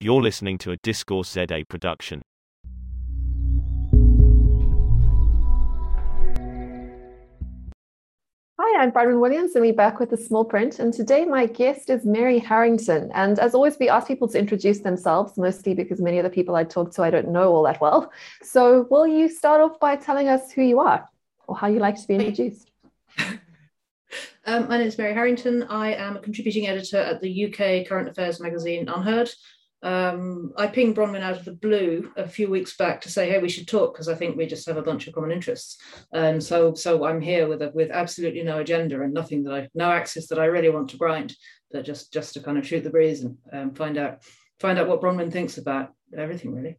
You're listening to a Discourse ZA production. Hi, I'm Bronwyn Williams, and we're back with the small print. And today, my guest is Mary Harrington. And as always, we ask people to introduce themselves, mostly because many of the people I talk to I don't know all that well. So, will you start off by telling us who you are or how you like to be introduced? Um, my name is Mary Harrington. I am a contributing editor at the UK current affairs magazine UnHerd. Um, I pinged Bronwyn out of the blue a few weeks back to say, "Hey, we should talk," because I think we just have a bunch of common interests. And so, so I'm here with a, with absolutely no agenda and nothing that I, no axis that I really want to grind, but just just to kind of shoot the breeze and um, find out find out what Bronwyn thinks about everything, really.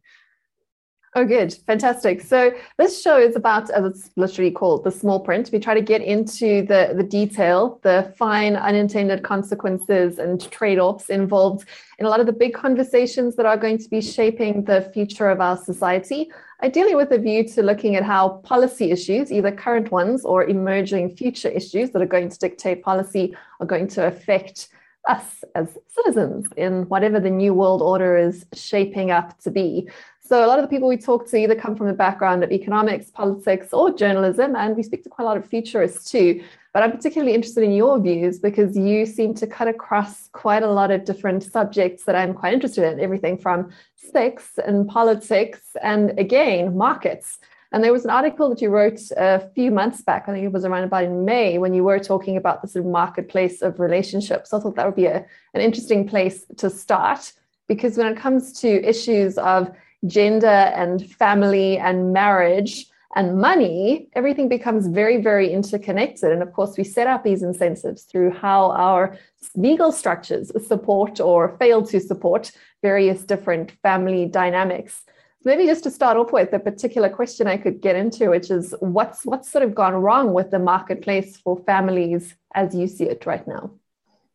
Oh, good. Fantastic. So this show is about, as it's literally called, the small print. We try to get into the, the detail, the fine unintended consequences and trade-offs involved in a lot of the big conversations that are going to be shaping the future of our society, ideally with a view to looking at how policy issues, either current ones or emerging future issues that are going to dictate policy, are going to affect us as citizens in whatever the new world order is shaping up to be. So a lot of the people we talk to either come from the background of economics, politics, or journalism, and we speak to quite a lot of futurists too. But I'm particularly interested in your views because you seem to cut across quite a lot of different subjects that I'm quite interested in, everything from sex and politics and again, markets. And there was an article that you wrote a few months back, I think it was around about in May, when you were talking about the sort of marketplace of relationships. So I thought that would be a, an interesting place to start because when it comes to issues of gender and family and marriage and money, everything becomes very, very interconnected. And of course, we set up these incentives through how our legal structures support or fail to support various different family dynamics. maybe just to start off with, a particular question I could get into, which is what's what's sort of gone wrong with the marketplace for families as you see it right now?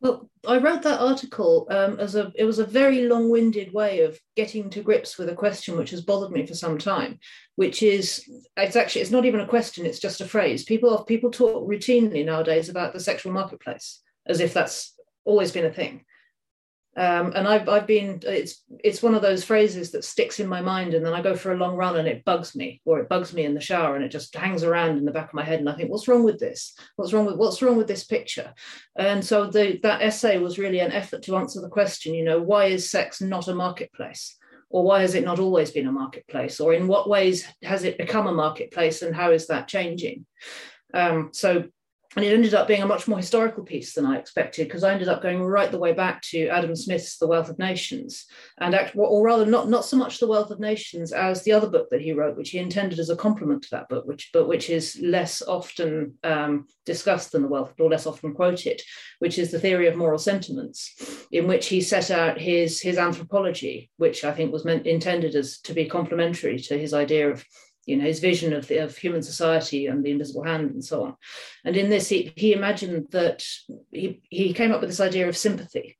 Well, I wrote that article um, as a it was a very long-winded way of getting to grips with a question which has bothered me for some time, which is it's actually it's not even a question, it's just a phrase. People people talk routinely nowadays about the sexual marketplace as if that's always been a thing. Um, and I've, I've been it's it's one of those phrases that sticks in my mind and then i go for a long run and it bugs me or it bugs me in the shower and it just hangs around in the back of my head and i think what's wrong with this? What's wrong with what's wrong with this picture? And so the, that essay was really an effort to answer the question you know why is sex not a marketplace? Or why has it not always been a marketplace? Or in what ways has it become a marketplace and how is that changing? Um, so and it ended up being a much more historical piece than I expected because I ended up going right the way back to Adam Smith's The Wealth of Nations, and act, or rather, not not so much The Wealth of Nations as the other book that he wrote, which he intended as a complement to that book, which but which is less often um, discussed than The Wealth, or less often quoted, which is the theory of moral sentiments, in which he set out his his anthropology, which I think was meant intended as to be complementary to his idea of you know his vision of, the, of human society and the invisible hand and so on. And in this he, he imagined that he, he came up with this idea of sympathy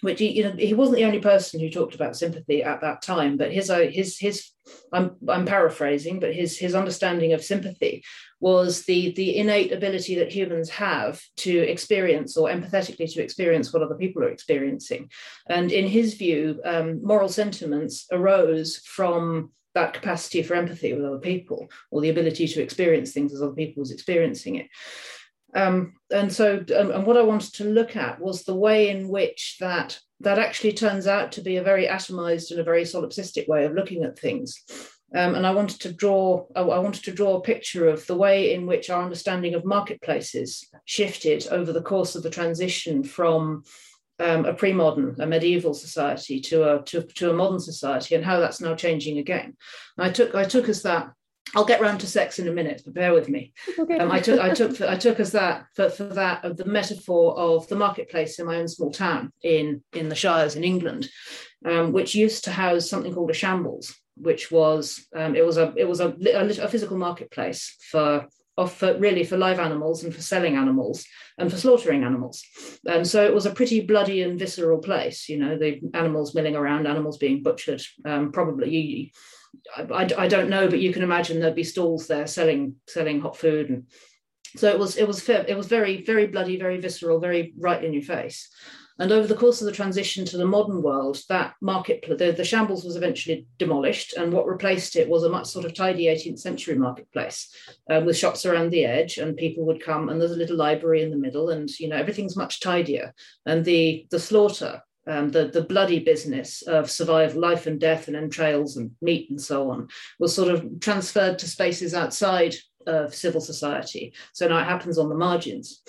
which he, you know he wasn't the only person who talked about sympathy at that time but his uh, his his I'm, I'm paraphrasing but his his understanding of sympathy was the the innate ability that humans have to experience or empathetically to experience what other people are experiencing. And in his view um, moral sentiments arose from that capacity for empathy with other people or the ability to experience things as other people was experiencing it. Um, and so, um, and what I wanted to look at was the way in which that that actually turns out to be a very atomized and a very solipsistic way of looking at things. Um, and I wanted to draw I wanted to draw a picture of the way in which our understanding of marketplaces shifted over the course of the transition from um, a pre-modern, a medieval society to a to, to a modern society, and how that's now changing again. And I took I took as that. I'll get round to sex in a minute, but bear with me. Okay. Um, I took I took I took as that for, for that of the metaphor of the marketplace in my own small town in in the Shires in England, um, which used to house something called a shambles, which was um, it was a it was a, a, a physical marketplace for of for really for live animals and for selling animals and for slaughtering animals. And so it was a pretty bloody and visceral place, you know, the animals milling around, animals being butchered. Um, probably I, I, don't know, but you can imagine there'd be stalls there selling selling hot food, and so it was it was it was very very bloody, very visceral, very right in your face. And over the course of the transition to the modern world, that market, the, shambles was eventually demolished, and what replaced it was a much sort of tidy 18th century marketplace uh, with shops around the edge, and people would come, and there's a little library in the middle, and you know everything's much tidier. And the the slaughter um, the, the bloody business of survival, life and death and entrails and meat and so on was sort of transferred to spaces outside of civil society. So now it happens on the margins.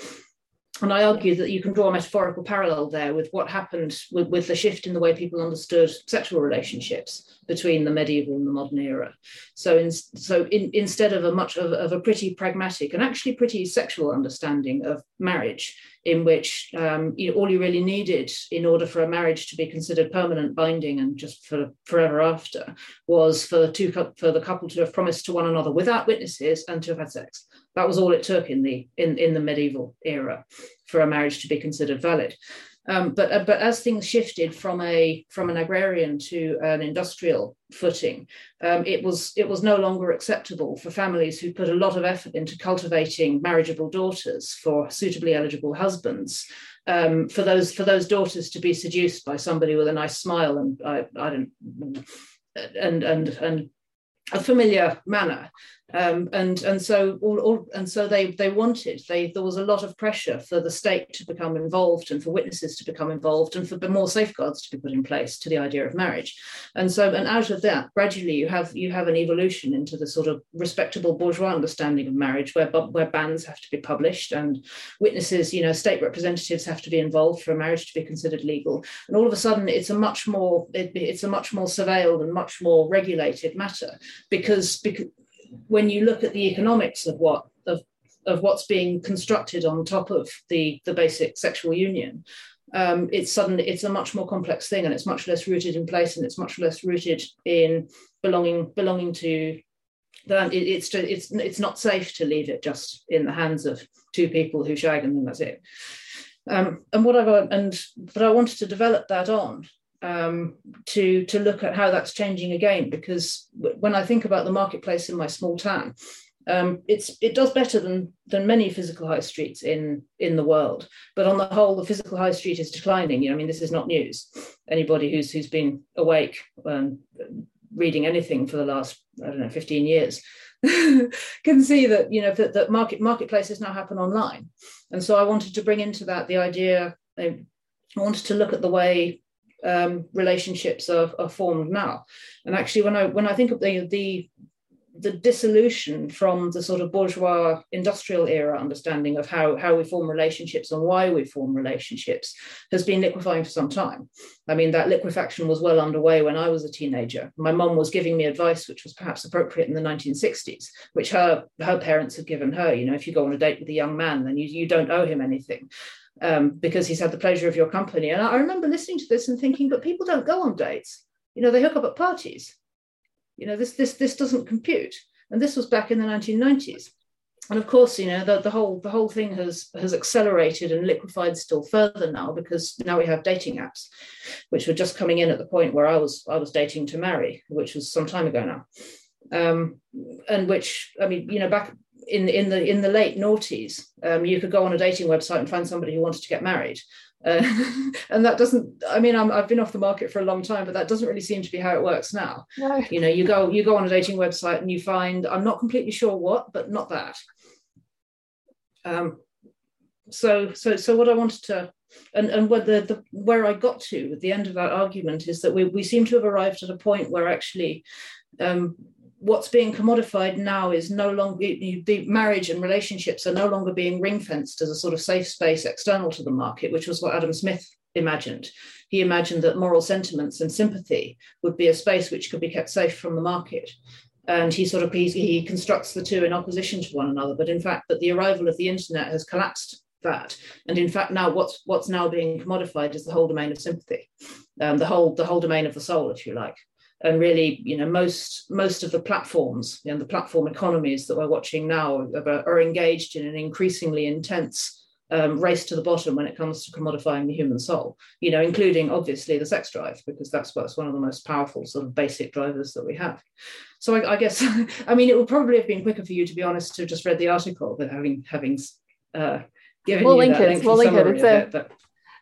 And I argue that you can draw a metaphorical parallel there with what happened with, with the shift in the way people understood sexual relationships between the medieval and the modern era. So, in, so in, instead of a much of, of, a pretty pragmatic and actually pretty sexual understanding of marriage, in which um, you know, all you really needed in order for a marriage to be considered permanent, binding, and just for forever after, was for two for the couple to have promised to one another without witnesses and to have had sex. That was all it took in the in, in the medieval era for a marriage to be considered valid. Um, but uh, but as things shifted from a from an agrarian to an industrial footing, um, it was it was no longer acceptable for families who put a lot of effort into cultivating marriageable daughters for suitably eligible husbands. Um, for those for those daughters to be seduced by somebody with a nice smile and I, I don't and and and a familiar manner um, and and so all, all, and so they they wanted they there was a lot of pressure for the state to become involved and for witnesses to become involved and for more safeguards to be put in place to the idea of marriage. And so and out of that gradually you have you have an evolution into the sort of respectable bourgeois understanding of marriage where where banns have to be published and witnesses you know state representatives have to be involved for a marriage to be considered legal. And all of a sudden it's a much more it, it's a much more surveilled and much more regulated matter because because when you look at the economics of what of, of what's being constructed on top of the the basic sexual union um, it's suddenly it's a much more complex thing and it's much less rooted in place and it's much less rooted in belonging belonging to that it, it's it's it's not safe to leave it just in the hands of two people who shag and then that's it. Um, and what I've and but I wanted to develop that on um, to to look at how that's changing again. Because when I think about the marketplace in my small town, um, it's it does better than than many physical high streets in in the world. But on the whole, the physical high street is declining. You know, I mean, this is not news. Anybody who's who's been awake and reading anything for the last I don't know 15 years can see that you know that, that market marketplaces now happen online. And so I wanted to bring into that the idea. I wanted to look at the way um, relationships are, are, formed now. And actually, when I when I think of the the the dissolution from the sort of bourgeois industrial era understanding of how, how we form relationships and why we form relationships has been liquefying for some time. I mean, that liquefaction was well underway when I was a teenager. My mum was giving me advice which was perhaps appropriate in the 1960s, which her, her parents had given her. You know, if you go on a date with a young man, then you, you don't owe him anything um, because he's had the pleasure of your company. And I remember listening to this and thinking, but people don't go on dates. You know, they hook up at parties. You know, this this this doesn't compute. And this was back in the 1990s. And of course, you know, the, the whole the whole thing has has accelerated and liquefied still further now because now we have dating apps, which were just coming in at the point where I was I was dating to marry, which was some time ago now. Um, and which I mean, you know, back in in the in the late noughties, um, you could go on a dating website and find somebody who wanted to get married. Uh, and that doesn't i mean i have been off the market for a long time but that doesn't really seem to be how it works now no. you know you go you go on a dating website and you find i'm not completely sure what but not that um, so so so what i wanted to and and where the, the where i got to at the end of that argument is that we, we seem to have arrived at a point where actually um, what's being commodified now is no longer the marriage and relationships are no longer being ring fenced as a sort of safe space external to the market, which was what Adam Smith imagined. He imagined that moral sentiments and sympathy would be a space which could be kept safe from the market. And he sort of he, he constructs the two in opposition to one another. But in fact, that the arrival of the internet has collapsed that. And in fact, now what's what's now being commodified is the whole domain of sympathy, um, the whole the whole domain of the soul, if you like and really you know most most of the platforms you know the platform economies that we're watching now are, are engaged in an increasingly intense um, race to the bottom when it comes to commodifying the human soul you know including obviously the sex drive because that's what's one of the most powerful sort of basic drivers that we have so I, I guess I mean it would probably have been quicker for you to be honest to just read the article but having having uh, given we'll you link that it we'll link it it's a, it, but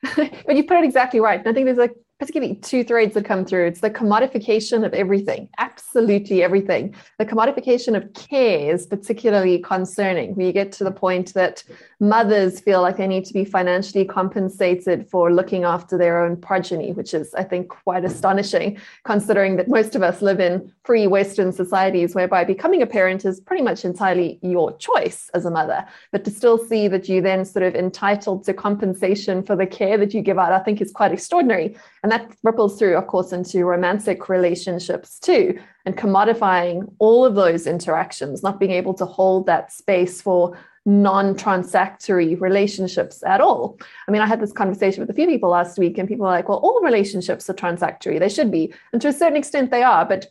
but you put it exactly right. I think there's like particularly two threads that come through. It's the commodification of everything, absolutely everything. The commodification of care is particularly concerning. We get to the point that mothers feel like they need to be financially compensated for looking after their own progeny, which is, I think, quite astonishing, considering that most of us live in free Western societies whereby becoming a parent is pretty much entirely your choice as a mother. But to still see that you then sort of entitled to compensation for the care that you give out, I think is quite extraordinary. And that ripples through, of course, into romantic relationships too, and commodifying all of those interactions, not being able to hold that space for non transactory relationships at all. I mean, I had this conversation with a few people last week, and people are like, well, all relationships are transactory. They should be. And to a certain extent, they are. But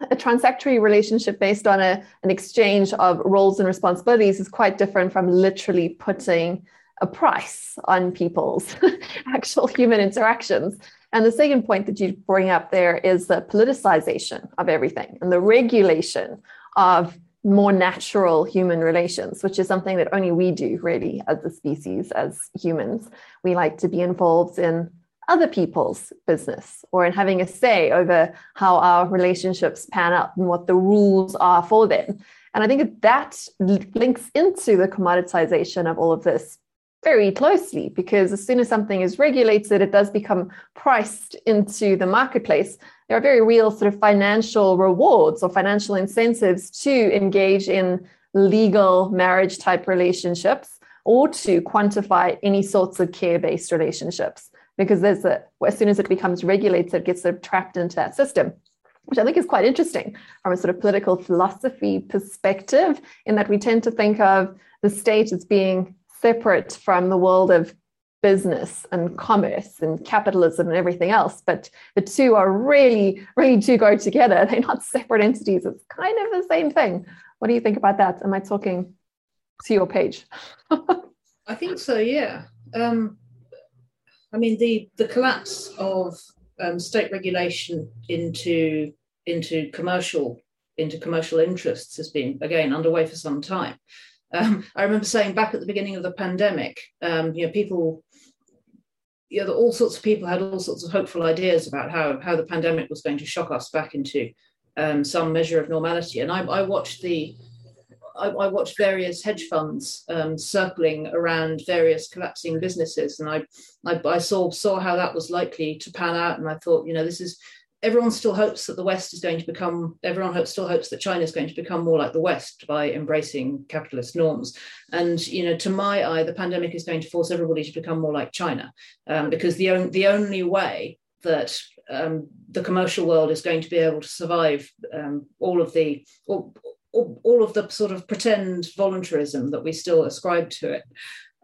a transactory relationship based on a, an exchange of roles and responsibilities is quite different from literally putting a price on people's actual human interactions. And the second point that you bring up there is the politicization of everything and the regulation of more natural human relations, which is something that only we do really as a species, as humans. We like to be involved in other people's business or in having a say over how our relationships pan out and what the rules are for them. And I think that links into the commoditization of all of this very closely because as soon as something is regulated, it does become priced into the marketplace. There are very real sort of financial rewards or financial incentives to engage in legal marriage type relationships or to quantify any sorts of care based relationships because there's a, as soon as it becomes regulated, it gets sort of trapped into that system which I think is quite interesting from a sort of political philosophy perspective, in that we tend to think of the state as being separate from the world of business and commerce and capitalism and everything else. But the two are really, really do go together. They're not separate entities. It's kind of the same thing. What do you think about that? Am I talking to your page? I think so, yeah. Um, I mean, the, the collapse of um, state regulation into into commercial into commercial interests has been again underway for some time. Um, I remember saying back at the beginning of the pandemic, um, you know, people, you know, all sorts of people had all sorts of hopeful ideas about how how the pandemic was going to shock us back into um, some measure of normality. And I, I watched the I, I, watched various hedge funds um, circling around various collapsing businesses, and I, I, I saw saw how that was likely to pan out, and I thought, you know, this is everyone still hopes that the West is going to become, everyone hopes, still hopes that China is going to become more like the West by embracing capitalist norms. And, you know, to my eye, the pandemic is going to force everybody to become more like China um, because the, on, the only way that um, the commercial world is going to be able to survive um, all of the, all, all of the sort of pretend voluntarism that we still ascribe to it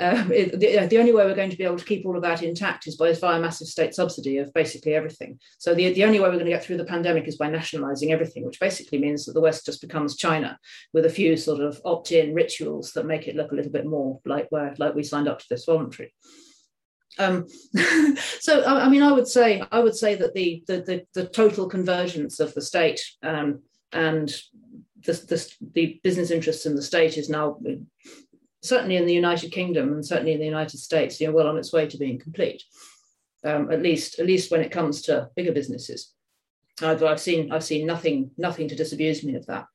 um, it, the, the, only way we're going to be able to keep all of that intact is by via massive state subsidy of basically everything. So the, the only way we're going to get through the pandemic is by nationalizing everything, which basically means that the West just becomes China with a few sort of opt-in rituals that make it look a little bit more like where like we signed up to this voluntary. Um, so I, I, mean, I would say I would say that the the, the, the total convergence of the state um, and the, the, the business interests in the state is now certainly in the United Kingdom and certainly in the United States, you know, well on its way to being complete. Um, at least, at least when it comes to bigger businesses. I've, I've seen, I've seen nothing, nothing to disabuse me of that.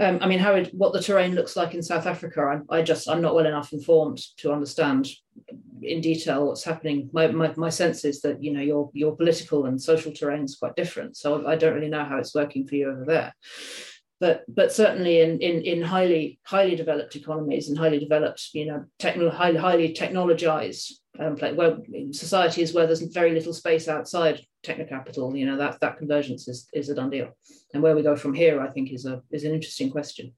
Um, I mean, how it, what the terrain looks like in South Africa, I, I, just, I'm not well enough informed to understand in detail what's happening. My, my, my sense is that you know your your political and social terrain is quite different, so I don't really know how it's working for you over there but but certainly in, in, in highly highly developed economies and highly developed you know techno, highly highly technologized um, where societies where there's very little space outside techno capital you know that that convergence is, is a done deal and where we go from here i think is a is an interesting question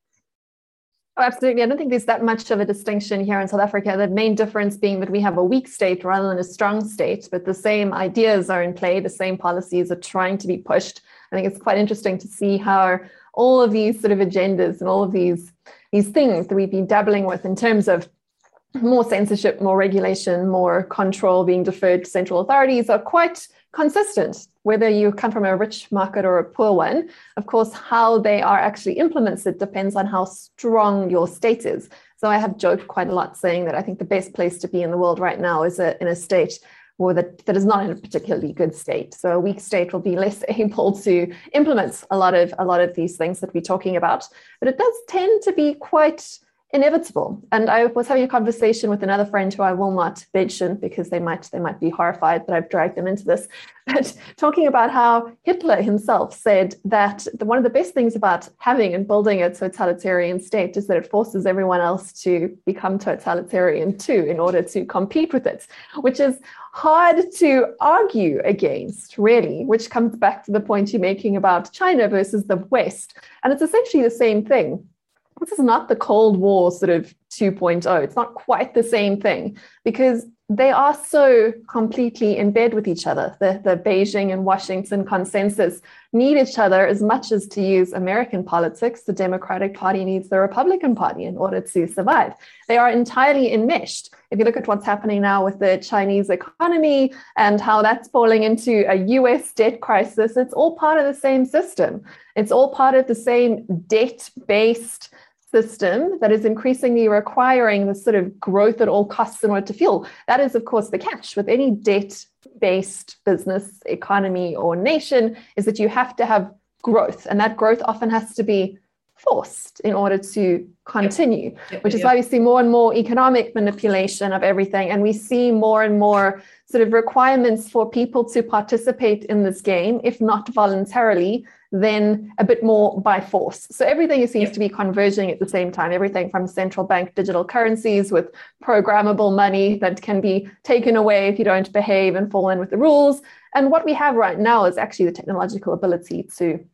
Oh, absolutely. I don't think there's that much of a distinction here in South Africa. The main difference being that we have a weak state rather than a strong state, but the same ideas are in play, the same policies are trying to be pushed. I think it's quite interesting to see how all of these sort of agendas and all of these these things that we've been dabbling with in terms of more censorship, more regulation, more control being deferred to central authorities are quite consistent, whether you come from a rich market or a poor one. Of course, how they are actually implemented depends on how strong your state is. So I have joked quite a lot saying that I think the best place to be in the world right now is a, in a state or that, that is not in a particularly good state. So a weak state will be less able to implement a lot of a lot of these things that we're talking about. But it does tend to be quite inevitable. And I was having a conversation with another friend who I will not mention because they might they might be horrified that I've dragged them into this. But talking about how Hitler himself said that the, one of the best things about having and building a totalitarian state is that it forces everyone else to become totalitarian too in order to compete with it, which is hard to argue against, really, which comes back to the point you're making about China versus the West. And it's essentially the same thing this is not the Cold War sort of 2.0. It's not quite the same thing because they are so completely in bed with each other. The, the Beijing and Washington consensus need each other as much as to use American politics. The Democratic Party needs the Republican Party in order to survive. They are entirely enmeshed. If you look at what's happening now with the Chinese economy and how that's falling into a US debt crisis, it's all part of the same system. It's all part of the same debt based system that is increasingly requiring the sort of growth at all costs in order to fuel. That is, of course, the catch with any debt based business, economy, or nation is that you have to have growth. And that growth often has to be forced in order to continue, yep. Yep. which is yep. why we see more and more economic manipulation of everything. And we see more and more sort of requirements for people to participate in this game, if not voluntarily, then a bit more by force. So everything seems to be converging at the same time. Everything from central bank digital currencies with programmable money that can be taken away if you don't behave and fall in with the rules. And what we have right now is actually the technological ability to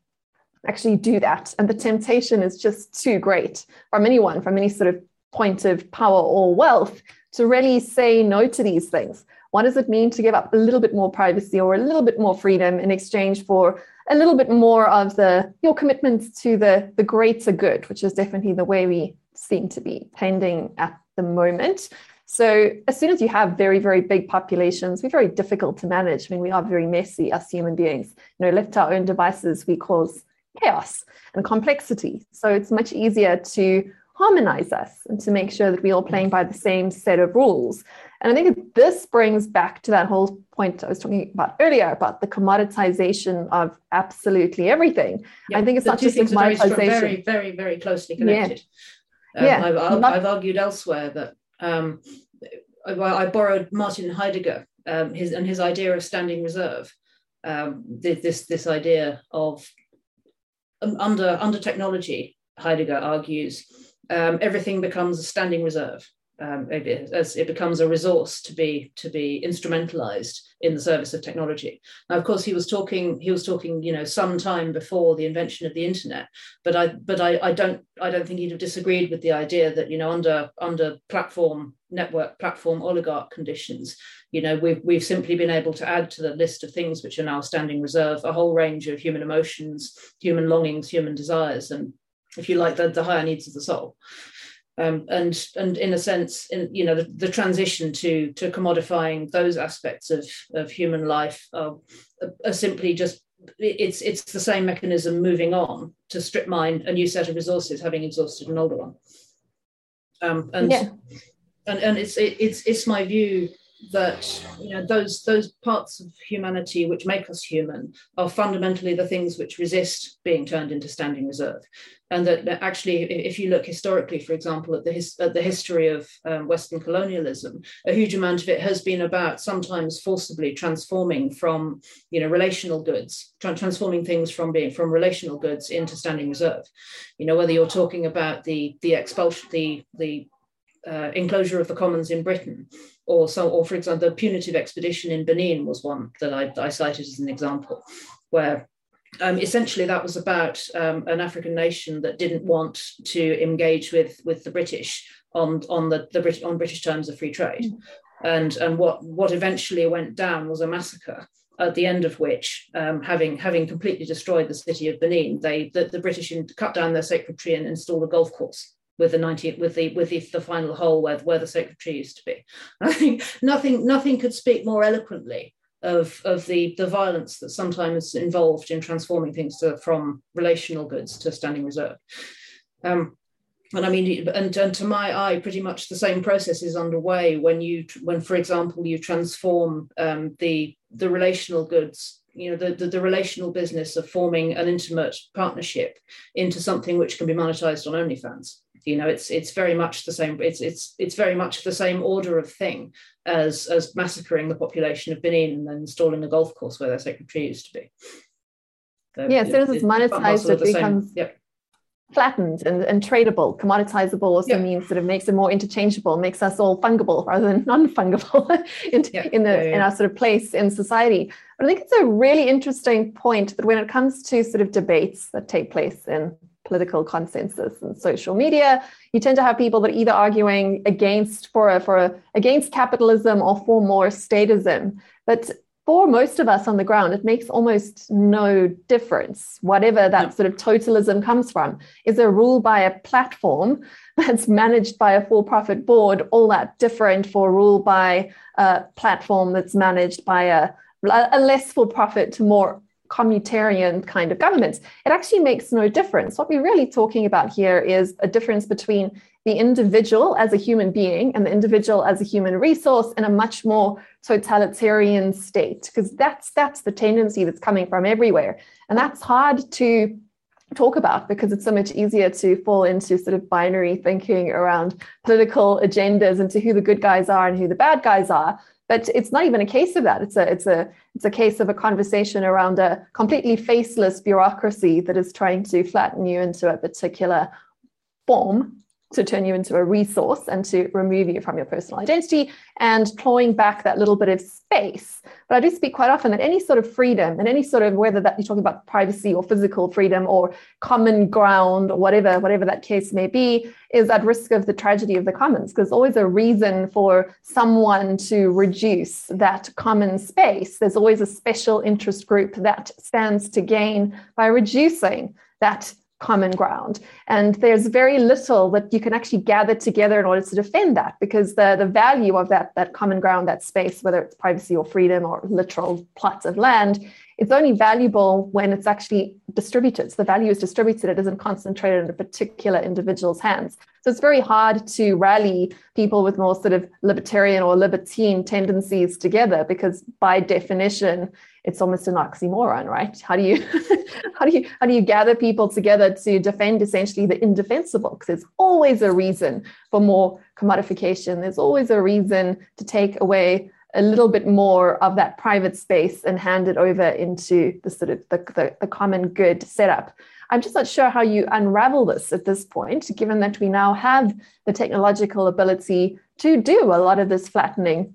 actually do that. And the temptation is just too great from anyone, from any sort of point of power or wealth, to really say no to these things. What does it mean to give up a little bit more privacy or a little bit more freedom in exchange for a little bit more of the your commitment to the the greater good, which is definitely the way we seem to be tending at the moment. So as soon as you have very, very big populations, we're very difficult to manage. I mean, we are very messy as human beings. You know, left to our own devices, we cause chaos and complexity. So it's much easier to harmonize us and to make sure that we're all playing by the same set of rules. And I think this brings back to that whole point I was talking about earlier about the commoditization of absolutely everything. Yeah, I think it's not just commoditization. Very, very, very closely connected. Yeah. Um, yeah. I've, not... I've, argued elsewhere that um, I, I, borrowed Martin Heidegger um, his, and his idea of standing reserve. Um, this, this idea of under, under technology, Heidegger argues, um, everything becomes a standing reserve um, as it becomes a resource to be to be instrumentalized in the service of technology. Now, of course, he was talking he was talking you know some time before the invention of the internet, but I but I, I don't I don't think he'd have disagreed with the idea that you know under under platform network platform oligarch conditions you know we've, we've simply been able to add to the list of things which are now standing reserve a whole range of human emotions human longings human desires and if you like the, the higher needs of the soul um, and and in a sense, in you know the, the, transition to to commodifying those aspects of of human life are, are simply just it's it's the same mechanism moving on to strip mine a new set of resources, having exhausted an older one. Um, and, yeah. And and it's it, it's it's my view that you know those those parts of humanity which make us human are fundamentally the things which resist being turned into standing reserve. And that, actually if you look historically for example at the his, at the history of um, western colonialism a huge amount of it has been about sometimes forcibly transforming from you know relational goods tra- transforming things from being from relational goods into standing reserve. You know whether you're talking about the the expulsion the the uh, enclosure of the commons in Britain, or so, or for example, the punitive expedition in Benin was one that I, I cited as an example, where um, essentially that was about um, an African nation that didn't want to engage with with the British on on the, the Brit- on British terms of free trade, mm. and and what what eventually went down was a massacre at the end of which, um, having having completely destroyed the city of Benin, they the, the British cut down their sacred tree and installed a golf course with the 19th with the with the, the final hole where, where the secretary used to be. I think nothing nothing could speak more eloquently of of the the violence that sometimes involved in transforming things to, from relational goods to standing reserve. Um, and I mean, and, and to my eye, pretty much the same process is underway when you, when, for example, you transform um, the the relational goods, you know, the, the, the relational business of forming an intimate partnership into something which can be monetized on OnlyFans. You know, it's it's very much the same. It's it's it's very much the same order of thing as as massacring the population of Benin and then installing a golf course where their sacred tree used to be. So, yeah, as soon as it's monetized, it becomes yep flattened and, and tradable. Commoditizable also yeah. means sort of makes it more interchangeable, makes us all fungible rather than non-fungible in, yeah. in the yeah, in our sort of place in society. But I think it's a really interesting point that when it comes to sort of debates that take place in political consensus and social media, you tend to have people that are either arguing against for a, for a, against capitalism or for more statism. But for most of us on the ground, it makes almost no difference. Whatever that sort of totalism comes from, is a rule by a platform that's managed by a for profit board all that different for a rule by a platform that's managed by a, a less for profit to more communitarian kind of governments? It actually makes no difference. What we're really talking about here is a difference between the individual as a human being and the individual as a human resource in a much more totalitarian state because that's that's the tendency that's coming from everywhere and that's hard to talk about because it's so much easier to fall into sort of binary thinking around political agendas and to who the good guys are and who the bad guys are. But it's not even a case of that. It's a it's a it's a case of a conversation around a completely faceless bureaucracy that is trying to flatten you into a particular form to turn you into a resource and to remove you from your personal identity and clawing back that little bit of space. But I do speak quite often that any sort of freedom and any sort of whether that you're talking about privacy or physical freedom or common ground or whatever, whatever that case may be, is at risk of the tragedy of the commons. Because there's always a reason for someone to reduce that common space. There's always a special interest group that stands to gain by reducing that common ground. And there's very little that you can actually gather together in order to defend that because the, the value of that, that common ground, that space, whether it's privacy or freedom or literal plots of land, it's only valuable when it's actually distributed. So the value is distributed, it isn't concentrated in a particular individual's hands. So it's very hard to rally people with more sort of libertarian or libertine tendencies together because by definition, it's almost an oxymoron, right? How do you how do you how do you gather people together to defend essentially the indefensible? Because there's always a reason for more commodification. There's always a reason to take away a little bit more of that private space and hand it over into the sort of the, the, the common good setup. I'm just not sure how you unravel this at this point, given that we now have the technological ability to do a lot of this flattening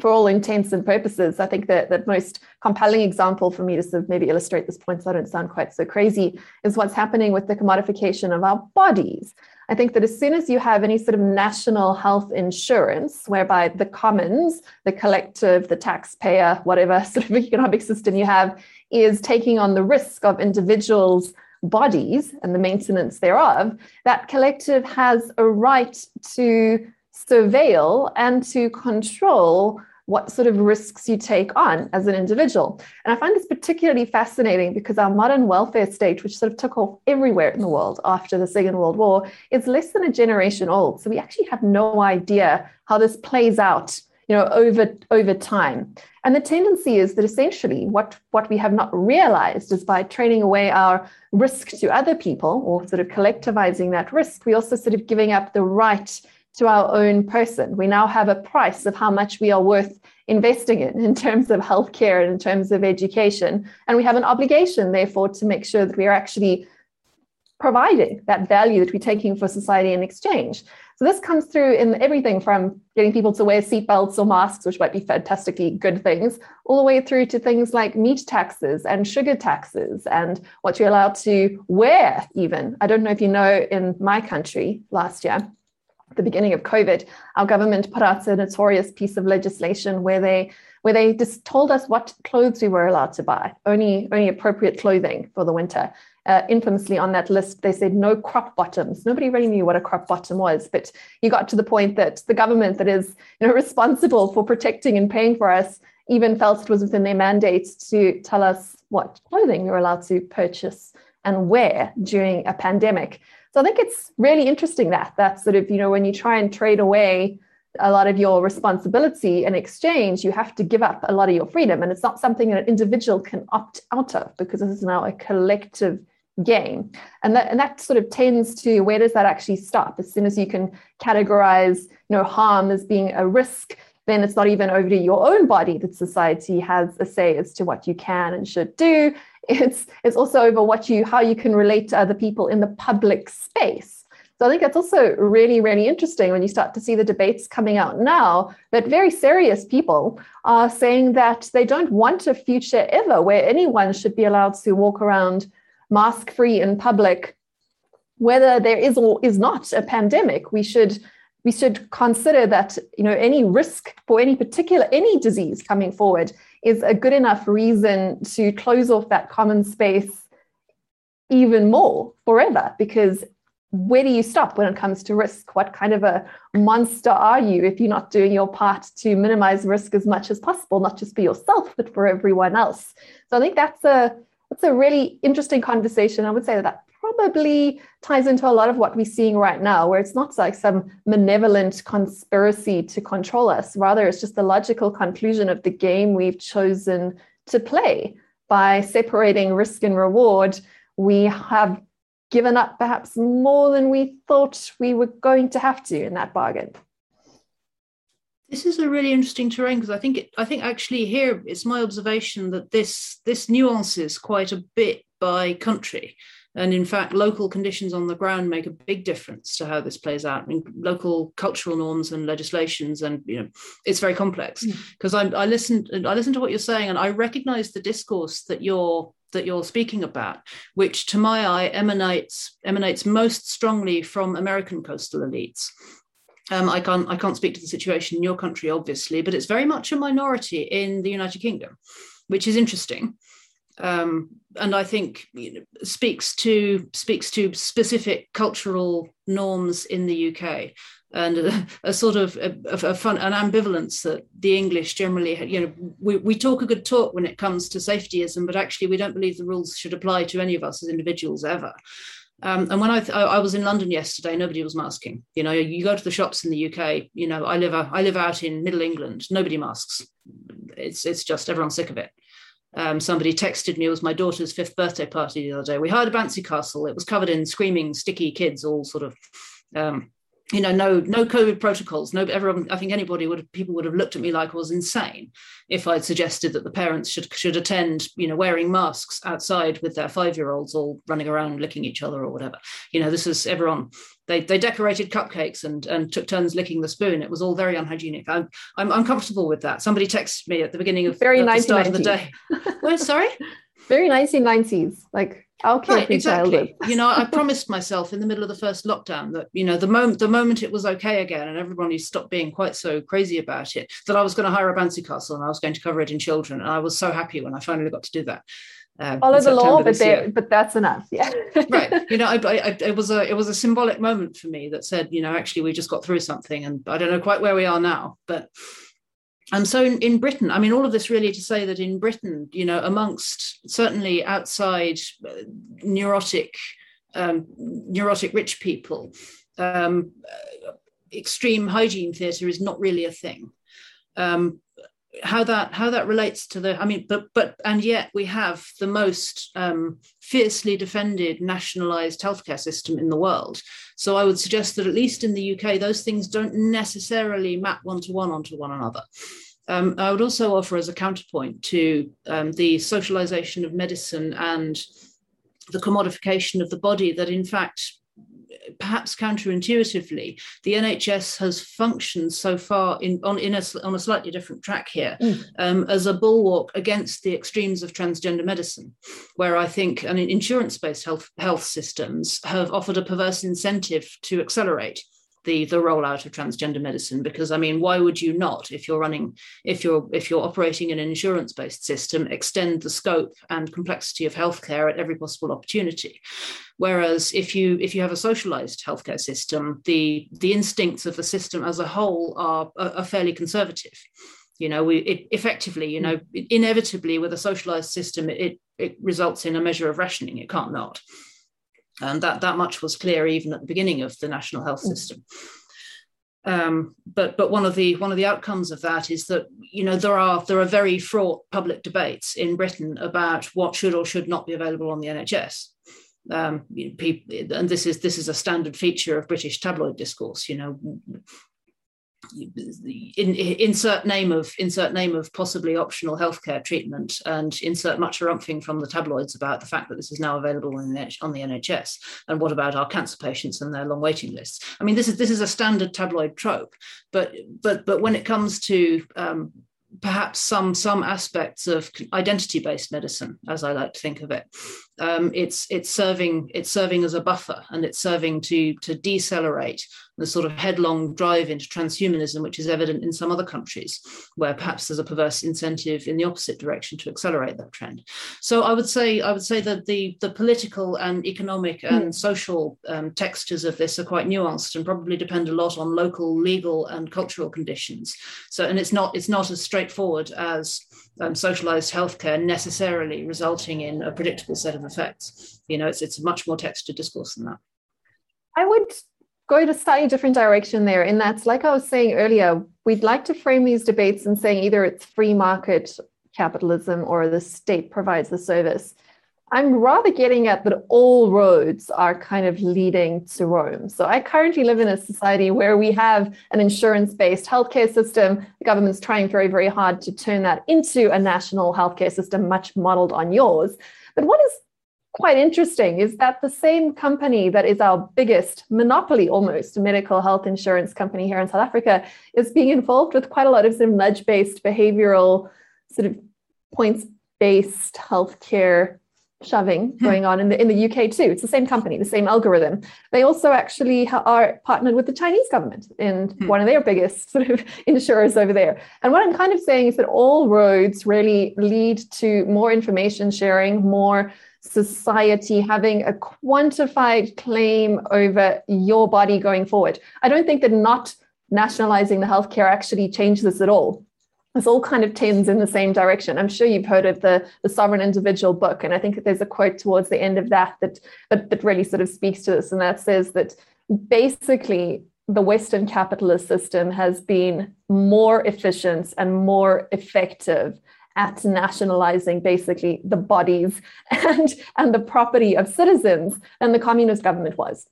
for all intents and purposes, I think that the most compelling example for me to sort of maybe illustrate this point so I don't sound quite so crazy is what's happening with the commodification of our bodies. I think that as soon as you have any sort of national health insurance, whereby the commons, the collective, the taxpayer, whatever sort of economic system you have, is taking on the risk of individuals' bodies and the maintenance thereof, that collective has a right to surveil and to control what sort of risks you take on as an individual. And I find this particularly fascinating because our modern welfare state, which sort of took off everywhere in the world after the Second World War, is less than a generation old. So we actually have no idea how this plays out you know over over time and the tendency is that essentially what what we have not realized is by trading away our risk to other people or sort of collectivizing that risk we also sort of giving up the right to our own person. We now have a price of how much we are worth investing in, in terms of healthcare and in terms of education. And we have an obligation, therefore, to make sure that we are actually providing that value that we're taking for society in exchange. So this comes through in everything from getting people to wear seatbelts or masks, which might be fantastically good things, all the way through to things like meat taxes and sugar taxes and what you're allowed to wear, even. I don't know if you know, in my country last year, the beginning of COVID, our government put out a notorious piece of legislation where they where they just told us what clothes we were allowed to buy, only only appropriate clothing for the winter. Uh, infamously on that list, they said no crop bottoms. Nobody really knew what a crop bottom was, but you got to the point that the government that is you know, responsible for protecting and paying for us even felt it was within their mandate to tell us what clothing we were allowed to purchase and wear during a pandemic. So I think it's really interesting that that sort of, you know, when you try and trade away a lot of your responsibility in exchange, you have to give up a lot of your freedom. And it's not something that an individual can opt out of because this is now a collective game. And that, and that sort of tends to where does that actually stop? As soon as you can categorize you know, harm as being a risk, then it's not even over to your own body that society has a say as to what you can and should do. It's, it's also over what you how you can relate to other people in the public space. So I think that's also really, really interesting when you start to see the debates coming out now that very serious people are saying that they don't want a future ever where anyone should be allowed to walk around mask free in public, whether there is or is not a pandemic. We should we should consider that you know any risk for any particular any disease coming forward is a good enough reason to close off that common space even more forever because where do you stop when it comes to risk? What kind of a monster are you if you're not doing your part to minimize risk as much as possible not just for yourself but for everyone else? So i think that's a that's a really interesting conversation. I would say that, probably ties into a lot of what we're seeing right now, where it's not like some malevolent conspiracy to control us. Rather, it's just the logical conclusion of the game we've chosen to play. By separating risk and reward, we have given up perhaps more than we thought we were going to have to in that bargain. This is a really interesting terrain because I think it, I think actually here it's my observation that this this nuances quite a bit by country. And in fact, local conditions on the ground make a big difference to how this plays out. I mean, local cultural norms and legislations, and you know, it's very complex. Because mm. I, I listened, I listened to what you're saying, and I recognise the discourse that you're that you're speaking about, which to my eye emanates emanates most strongly from American coastal elites. Um, I can't I can't speak to the situation in your country, obviously, but it's very much a minority in the United Kingdom, which is interesting um, and I think you know, speaks to speaks to specific cultural norms in the UK and a, a sort of a, a, fun an ambivalence that the English generally you know we, we talk a good talk when it comes to safetyism but actually we don't believe the rules should apply to any of us as individuals ever um, and when I, th- I was in London yesterday, nobody was masking. You know, you go to the shops in the UK. You know, I live a, I live out in Middle England. Nobody masks. It's it's just everyone's sick of it. Um, somebody texted me, it was my daughter's fifth birthday party the other day. We hired a bouncy castle. It was covered in screaming, sticky kids, all sort of, um, you know, no no COVID protocols. No, everyone. I think anybody would have, people would have looked at me like I was insane if I'd suggested that the parents should should attend, you know, wearing masks outside with their five year olds all running around licking each other or whatever. You know, this is everyone they, they decorated cupcakes and, and took turns licking the spoon. It was all very unhygienic. I'm, I'm uncomfortable with that. Somebody texted me at the beginning of very the start of the day. well, sorry? Very 1990s. Like okay, right, exactly. you know, I promised myself in the middle of the first lockdown that you know the moment the moment it was okay again and everybody stopped being quite so crazy about it that I was going to hire a bouncy castle and I was going to cover it in children and I was so happy when I finally got to do that. Uh, Follow the law, but but that's enough. Yeah. right. You know, I, I, it was a it was a symbolic moment for me that said, you know, actually we just got through something, and I don't know quite where we are now, but. And so in, in Britain, I mean, all of this really to say that in Britain, you know, amongst certainly outside uh, neurotic, um, neurotic rich people, um, uh, extreme hygiene theatre is not really a thing. Um, how that how that relates to the i mean but but and yet we have the most um, fiercely defended nationalized healthcare system in the world. So i would suggest that at least in the uk those things don't necessarily map one to one onto one another. Um, i would also offer as a counterpoint to um, the socialization of medicine and the commodification of the body that in fact perhaps counterintuitively, the NHS has functioned so far in on in a, on a slightly different track here mm. um, as a bulwark against the extremes of transgender medicine, where I think I mean, insurance-based health health systems have offered a perverse incentive to accelerate the the rollout of transgender medicine because i mean why would you not? If you're running if you're if you're operating an insurance based system extend the scope and complexity of healthcare at every possible opportunity. Whereas if you if you have a socialized healthcare system the the instincts of the system as a whole are are, fairly conservative. You know we it, effectively you know mm. inevitably with a socialized system it it results in a measure of rationing. It can't not and that that much was clear even at the beginning of the national health system. Um, but but one of the one of the outcomes of that is that you know there are there are very fraught public debates in Britain about what should or should not be available on the NHS. Um, people, and this is this is a standard feature of British tabloid discourse. You know, in, insert name of insert name of possibly optional healthcare treatment and insert much harumphing from the tabloids about the fact that this is now available on the, on the NHS and what about our cancer patients and their long waiting lists? I mean this is this is a standard tabloid trope but but but when it comes to um, perhaps some some aspects of identity based medicine as i like to think of it um, it's it's serving it's serving as a buffer and it's serving to to decelerate the sort of headlong drive into transhumanism, which is evident in some other countries, where perhaps there's a perverse incentive in the opposite direction to accelerate that trend. So I would say I would say that the the political and economic and mm. social um, textures of this are quite nuanced and probably depend a lot on local legal and cultural conditions. So and it's not it's not as straightforward as um, socialized healthcare necessarily resulting in a predictable set of effects. You know, it's it's much more textured discourse than that. I would go in a slightly different direction there. And that's like I was saying earlier, we'd like to frame these debates and saying either it's free market capitalism or the state provides the service. I'm rather getting at that all roads are kind of leading to Rome. So I currently live in a society where we have an insurance based healthcare system. The government's trying very, very hard to turn that into a national healthcare system, much modeled on yours. But what is quite interesting is that the same company that is our biggest monopoly almost medical health insurance company here in South Africa is being involved with quite a lot of sort of nudge based behavioral sort of points based healthcare shoving going on in the in the UK too. It's the same company, the same algorithm. They also actually are partnered with the Chinese government in hmm. one of their biggest sort of insurers over there. And what I'm kind of saying is that all roads really lead to more information sharing, more society having a quantified claim over your body going forward. I don't think that not nationalizing the healthcare actually changes this at all. This all kind of tends in the same direction. I'm sure you've heard of the, the sovereign individual book, and I think there's a quote towards the end of that that, that that really sort of speaks to this, and that says that basically the Western capitalist system has been more efficient and more effective at nationalizing basically the bodies and, and the property of citizens than the communist government was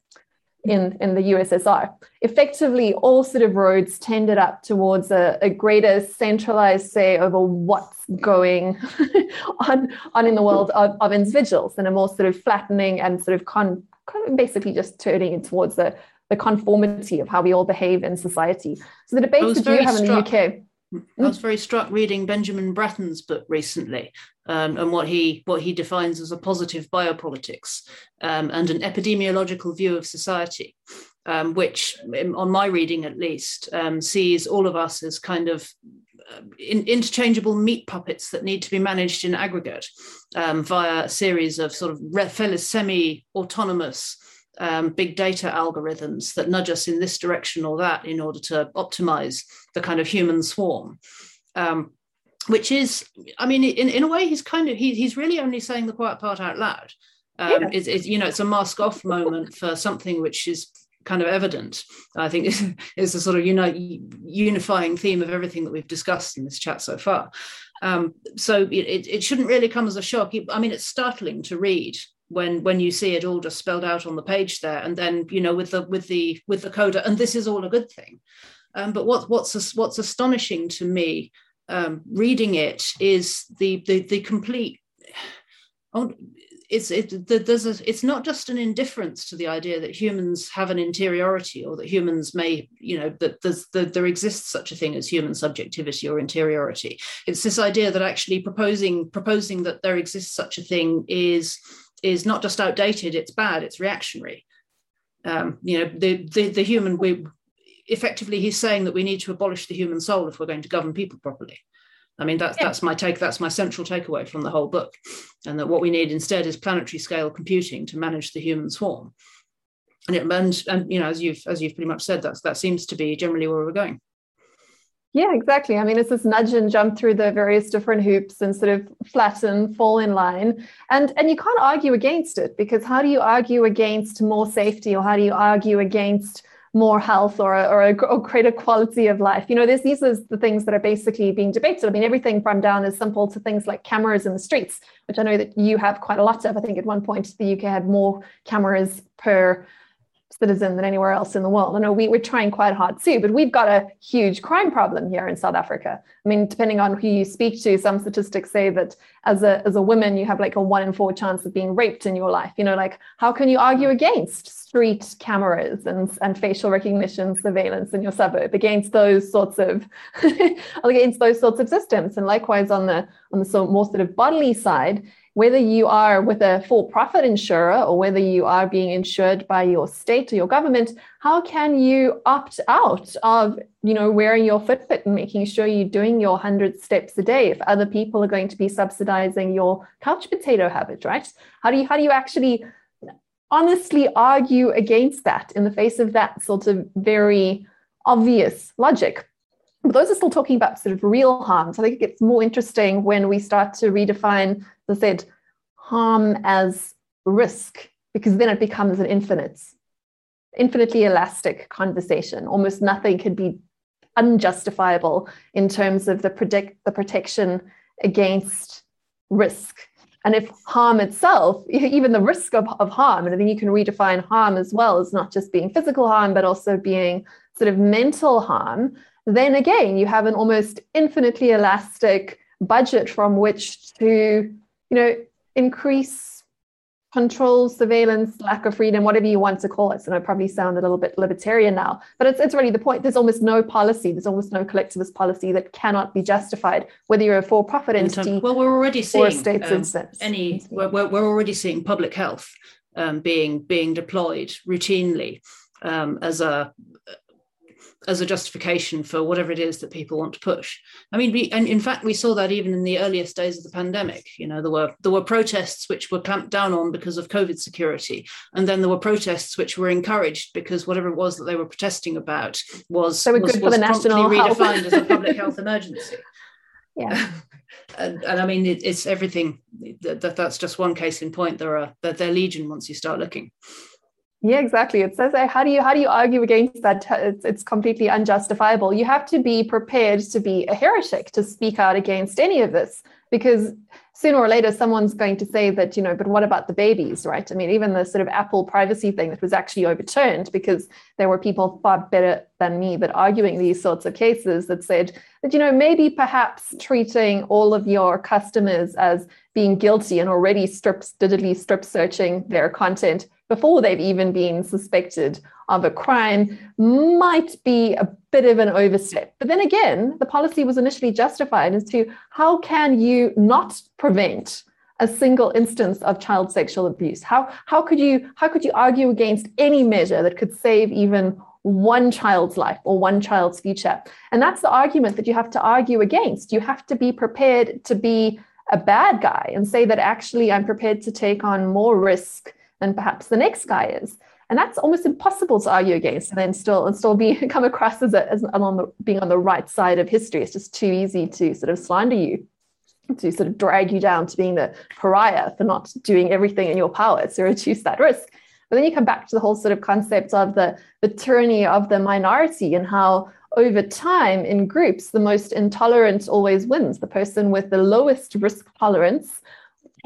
in, in the USSR. Effectively, all sort of roads tended up towards a, a greater centralized say over what's going on, on in the world of, of individuals and a more sort of flattening and sort of con, basically just turning it towards the, the conformity of how we all behave in society. So the debates that you have in the UK I was very struck reading Benjamin Bratton's book recently, um, and what he what he defines as a positive biopolitics um, and an epidemiological view of society, um, which, on my reading at least, um, sees all of us as kind of uh, in, interchangeable meat puppets that need to be managed in aggregate um, via a series of sort of semi-autonomous um, big data algorithms that nudge us in this direction or that in order to optimize the kind of human swarm. Um, which is, I mean, in, in a way, he's kind of he, he's really only saying the quiet part out loud. Um, yeah. it's, it's, you know, it's a mask off moment for something which is kind of evident. I think is, is the sort of uni- unifying theme of everything that we've discussed in this chat so far. Um, so it, it, shouldn't really come as a shock. I mean, it's startling to read when when you see it all just spelled out on the page there. And then you know with the with the with the coda and this is all a good thing. Um, but what what's what's astonishing to me um, reading it is the the, the complete oh, it's it there's a, it's not just an indifference to the idea that humans have an interiority or that humans may you know that there's that there exists such a thing as human subjectivity or interiority. It's this idea that actually proposing proposing that there exists such a thing is is not just outdated, it's bad, it's reactionary. Um, you know, the, the, the human, we effectively, he's saying that we need to abolish the human soul if we're going to govern people properly. I mean, that's, yeah. that's my take, that's my central takeaway from the whole book. And that what we need instead is planetary scale computing to manage the human swarm. And, it, and, and you know, as you've, as you've pretty much said, that's, that seems to be generally where we're going. Yeah, exactly. I mean, it's this nudge and jump through the various different hoops and sort of flatten, fall in line. And and you can't argue against it because how do you argue against more safety or how do you argue against more health or or a, or greater quality of life? You know, there's, these are the things that are basically being debated. I mean, everything from down as simple to things like cameras in the streets, which I know that you have quite a lot of. I think at one point the UK had more cameras per citizen than anywhere else in the world. I know we, we're trying quite hard too, but we've got a huge crime problem here in South Africa. I mean, depending on who you speak to, some statistics say that as a as a woman, you have like a one in four chance of being raped in your life. You know, like how can you argue against street cameras and, and facial recognition surveillance in your suburb against those sorts of against those sorts of systems? And likewise on the on the so more sort of bodily side, whether you are with a for profit insurer or whether you are being insured by your state or your government, how can you opt out of you know wearing your Fitbit and making sure you're doing your 100 steps a day if other people are going to be subsidizing your couch potato habit, right? How do you how do you actually honestly argue against that in the face of that sort of very obvious logic? But those are still talking about sort of real harms. I think it gets more interesting when we start to redefine I said, harm as risk, because then it becomes an infinite, infinitely elastic conversation. Almost nothing can be unjustifiable in terms of the predict the protection against risk. And if harm itself, even the risk of, of harm, and I think you can redefine harm as well as not just being physical harm, but also being sort of mental harm, then again, you have an almost infinitely elastic budget from which to you know, increase control, surveillance, lack of freedom, whatever you want to call it. And I probably sound a little bit libertarian now, but it's, it's really the point. There's almost no policy, there's almost no collectivist policy that cannot be justified, whether you're a for-profit entity. Well, we're already seeing um, any. We're, we're already seeing public health um, being being deployed routinely um, as a as a justification for whatever it is that people want to push. I mean, we, and in fact, we saw that even in the earliest days of the pandemic. You know, there were there were protests which were clamped down on because of COVID security, and then there were protests which were encouraged because whatever it was that they were protesting about was so was, good was for the national redefined as a public health emergency. Yeah. And, and, I mean, it, it's everything. That, that, that's just one case in point. There are that they're legion once you start looking. Yeah, exactly. It says how do you how do you argue against that? It's, it's completely unjustifiable. You have to be prepared to be a heretic to speak out against any of this because sooner or later someone's going to say that you know but what about the babies right? I mean even the sort of apple privacy thing that was actually overturned because there were people far better than me that arguing these sorts of cases that said that you know maybe perhaps treating all of your customers as being guilty and already digitally strip searching their content before they've even been suspected of a crime might be a bit of an overstep. But then again, the policy was initially justified as to how can you not prevent a single instance of child sexual abuse? How, how, could you, how could you argue against any measure that could save even one child's life or one child's future? And that's the argument that you have to argue against. You have to be prepared to be a bad guy and say that actually I'm prepared to take on more risk than perhaps the next guy is. And that's almost impossible to argue against and then still and still be come across as, a, as on the, being on the right side of history. It's just too easy to sort of slander you, to sort of drag you down to being the pariah for not doing everything in your power to reduce that risk. But then you come back to the whole sort of concept of the, the tyranny of the minority and how over time in groups, the most intolerant always wins. The person with the lowest risk tolerance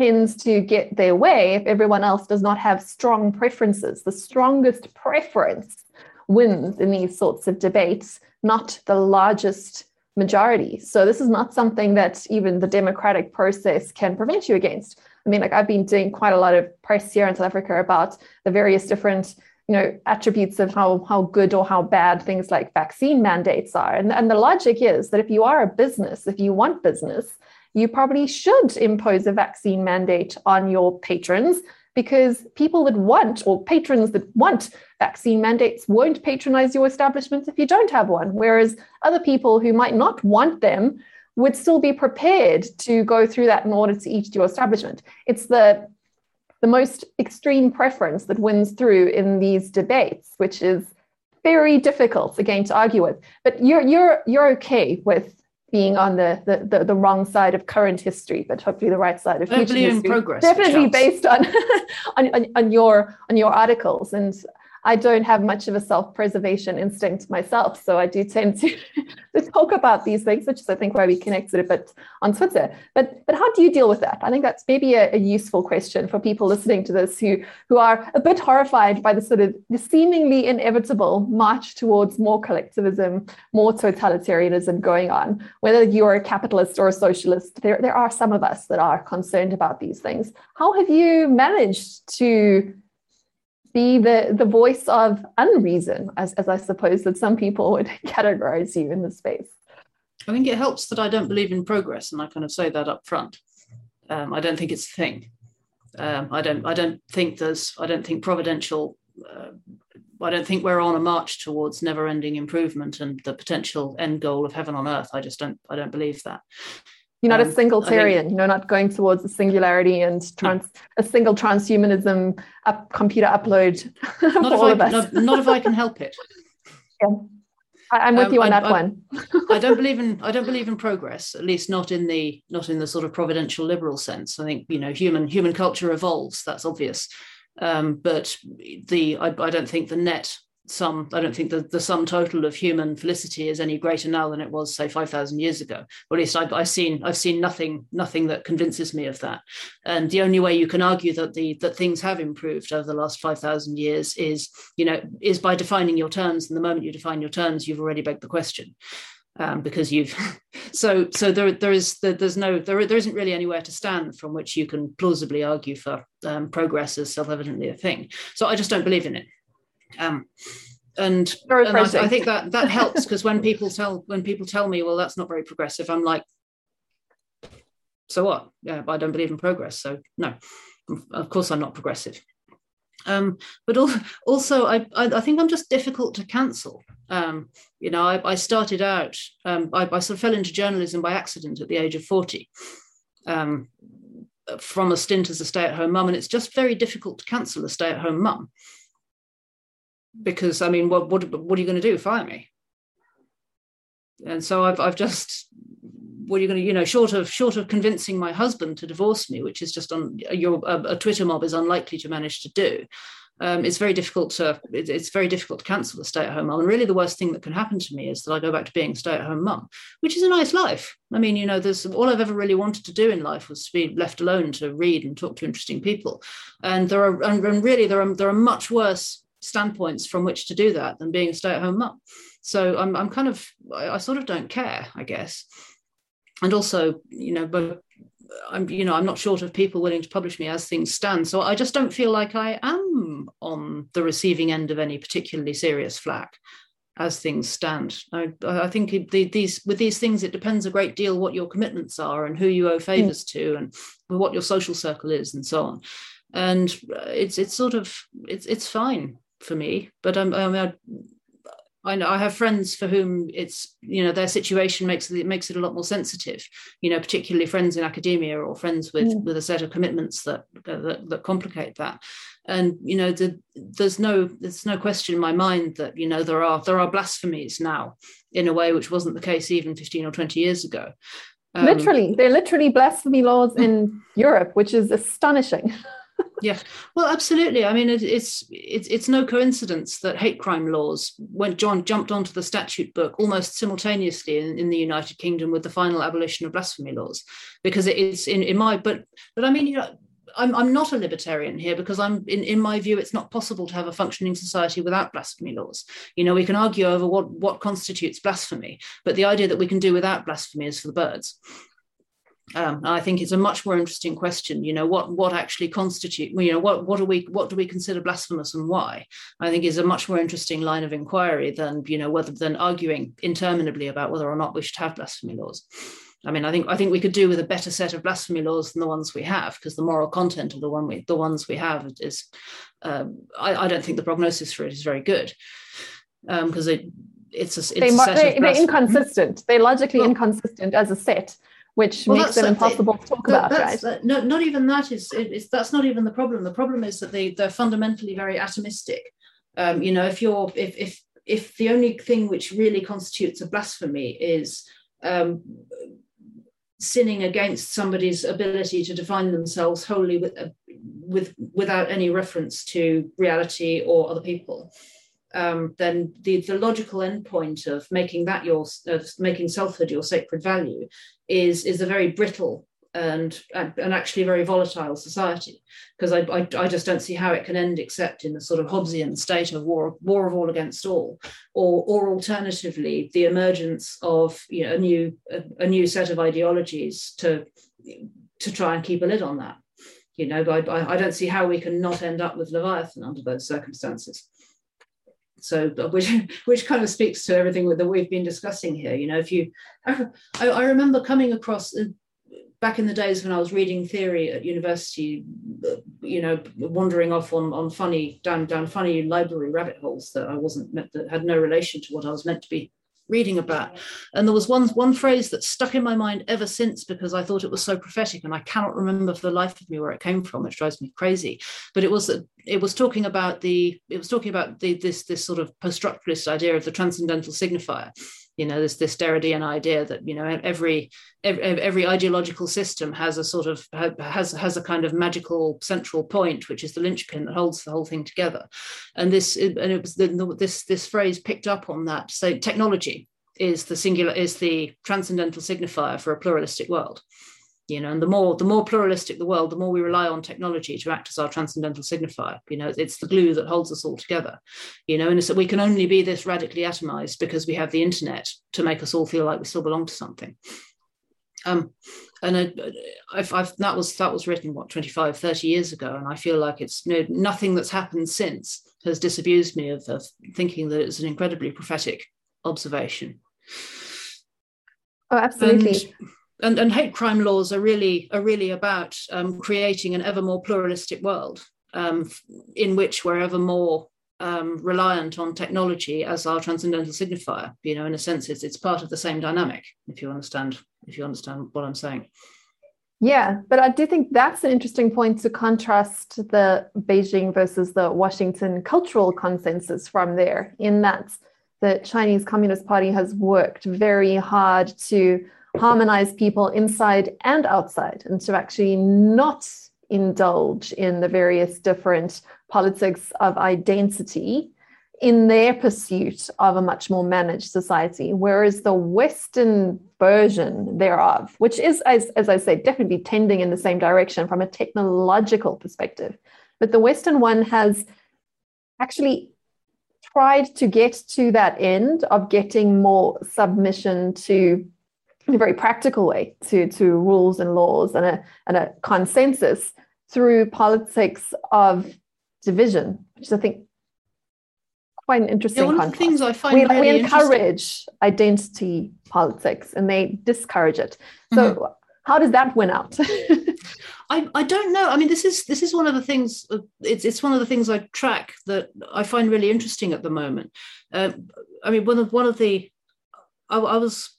tends to get their way if everyone else does not have strong preferences. The strongest preference wins in these sorts of debates, not the largest majority. So this is not something that even the democratic process can prevent you against. I mean, like I've been doing quite a lot of press here in South Africa about the various different you know attributes of how how good or how bad things like vaccine mandates are and, and the logic is that if you are a business if you want business you probably should impose a vaccine mandate on your patrons because people that want, or patrons that want vaccine mandates, won't patronize your establishment if you don't have one. Whereas other people who might not want them would still be prepared to go through that in order to eat your establishment. It's the the most extreme preference that wins through in these debates, which is very difficult again to argue with. But you're you're you're okay with being on the, the, the, the, wrong side of current history, but hopefully the right side of future history. progress. Definitely based on, on, on, on, your on your articles. And I don't have much of a self-preservation instinct myself, so I do tend to, to talk about these things, which is I think why we connected a bit on Twitter. But but how do you deal with that? I think that's maybe a, a useful question for people listening to this who who are a bit horrified by the sort of the seemingly inevitable march towards more collectivism, more totalitarianism going on. Whether you're a capitalist or a socialist, there there are some of us that are concerned about these things. How have you managed to be the, the voice of unreason, as, as I suppose that some people would categorize you in the space. I think it helps that I don't believe in progress, and I kind of say that up front. Um, I don't think it's a thing. Um, I don't. I don't think there's. I don't think providential. Uh, I don't think we're on a march towards never-ending improvement and the potential end goal of heaven on earth. I just don't. I don't believe that. You're not um, a singletarian. Think, You're not going towards a singularity and trans, a single transhumanism up, computer upload not all I, of us. Not, not, if I can help it. Yeah, I, am with um, you on I, that I, one. I don't believe in I don't believe in progress, at least not in the not in the sort of providential liberal sense. I think you know human human culture evolves. That's obvious. Um, but the I, I don't think the net sum i don't think the, the sum total of human felicity is any greater now than it was say 5000 years ago. Or at least I've, I've, seen i've seen nothing nothing that convinces me of that. And the only way you can argue that the that things have improved over the last 5000 years is you know is by defining your terms. And the moment you define your terms you've already begged the question um, because you've so so there there is there's no there, there isn't really anywhere to stand from which you can plausibly argue for um, progress as self-evidently a thing. So i just don't believe in it um, and, and I, I, think that that helps because when people tell when people tell me, well, that's not very progressive, I'm like, so what? Yeah, I don't believe in progress, so no, of course I'm not progressive. Um, but also, I, I, think I'm just difficult to cancel. Um, you know, I, I started out, um, I, I, sort of fell into journalism by accident at the age of 40 um, from a stint as a stay at home mum. And it's just very difficult to cancel a stay at home mum because I mean, what what what are you going to do? Fire me? And so I've I've just what are you going to you know short of short of convincing my husband to divorce me, which is just on your a, a Twitter mob is unlikely to manage to do. Um, it's very difficult to it, it's very difficult to cancel a stay-at-home mum. And really, the worst thing that can happen to me is that I go back to being a stay-at-home mum, which is a nice life. I mean, you know, there's all I've ever really wanted to do in life was to be left alone to read and talk to interesting people. And there are and, and really there are there are much worse standpoints from which to do that than being a stay-at-home mum. So I'm I'm kind of I, I sort of don't care, I guess. And also, you know, but I'm you know I'm not short of people willing to publish me as things stand. So I just don't feel like I am on the receiving end of any particularly serious flack as things stand. I, I think the, these with these things it depends a great deal what your commitments are and who you owe favors mm. to and what your social circle is and so on. And it's it's sort of it's it's fine for me. But um, I mean, I, know I have friends for whom it's you know their situation makes it makes it a lot more sensitive. You know, particularly friends in academia or friends with mm. with a set of commitments that, that that complicate that. And you know, the, there's no there's no question in my mind that you know there are there are blasphemies now in a way which wasn't the case even 15 or 20 years ago. Um, literally, they're literally blasphemy laws in Europe, which is astonishing. yeah well absolutely i mean it, it's it's it's no coincidence that hate crime laws when john jumped onto the statute book almost simultaneously in, in the united kingdom with the final abolition of blasphemy laws because it is in, in my but but i mean you know I'm, I'm not a libertarian here because I'm in, in my view it's not possible to have a functioning society without blasphemy laws. You know, we can argue over what, what constitutes blasphemy, but the idea that we can do without blasphemy is for the birds. Um, I think it's a much more interesting question. You know, what what actually constitute? You know, what what do we what do we consider blasphemous and why? I think is a much more interesting line of inquiry than you know whether than arguing interminably about whether or not we should have blasphemy laws. I mean, I think I think we could do with a better set of blasphemy laws than the ones we have, because the moral content of the one we the ones we have is, uh, I, I, don't think the prognosis for it is very good, because um, it it's a, it's they, a they, they're inconsistent. They're logically yeah. inconsistent as a set which well, makes it impossible to talk that, about, right? no, not even that is it's, that's not even the problem. The problem is that they they're fundamentally very atomistic. Um, you know, if you're if if if the only thing which really constitutes a blasphemy is um, sinning against somebody's ability to define themselves wholly with, uh, with without any reference to reality or other people, um, then the, the logical endpoint of making that your of making selfhood your sacred value is is a very brittle and and actually very volatile society. Because I, I, I just don't see how it can end except in the sort of Hobbesian state of war war of all against all. Or or alternatively the emergence of you know a new a, a new set of ideologies to to try and keep a lid on that. You know I, I don't see how we can not end up with Leviathan under those circumstances so which which kind of speaks to everything that we've been discussing here you know if you i, I remember coming across uh, back in the days when I was reading theory at university, you know, wandering off on, on funny down down funny library rabbit holes that I wasn't meant that had no relation to what I was meant to be reading about. And there was one one phrase that stuck in my mind ever since because I thought it was so prophetic, and I cannot remember for the life of me where it came from, which drives me crazy. But it was it was talking about the it was talking about the this this sort of post-structuralist idea of the transcendental signifier you know this this Derridean idea that you know every, every every ideological system has a sort of has has a kind of magical central point which is the linchpin that holds the whole thing together. And this and it was the, this this phrase picked up on that so technology is the singular is the transcendental signifier for a pluralistic world you know and the more the more pluralistic the world the more we rely on technology to act as our transcendental signifier. You know it's the glue that holds us all together you know and so we can only be this radically atomized because we have the internet to make us all feel like we still belong to something. Um and I, I've, I've, that was that was written what 25 30 years ago and i feel like it's you know, nothing that's happened since has disabused me of, of thinking that it's an incredibly prophetic observation. Oh absolutely. And, and, and hate crime laws are really are really about um, creating an ever more pluralistic world um, in which we're ever more um, reliant on technology as our transcendental signifier. You know, in a sense, it's it's part of the same dynamic. If you understand, if you understand what I'm saying. Yeah, but I do think that's an interesting point to contrast the Beijing versus the Washington cultural consensus from there, in that the Chinese Communist Party has worked very hard to harmonize people inside and outside and to actually not indulge in the various different politics of identity in their pursuit of a much more managed society. Whereas the Western version thereof, which is, as, as I say, definitely tending in the same direction from a technological perspective, but the Western one has actually tried to get to that end of getting more submission to in a very practical way to, to rules and laws and a, and a consensus through politics of division, which is, I think, quite an interesting yeah, one contrast. Of the things I find we, really we encourage identity politics and they discourage it. So, mm-hmm. how does that win out? I, I don't know. I mean, this is this is one of the things. Uh, it's it's one of the things I track that I find really interesting at the moment. Uh, I mean, one of one of the I, I was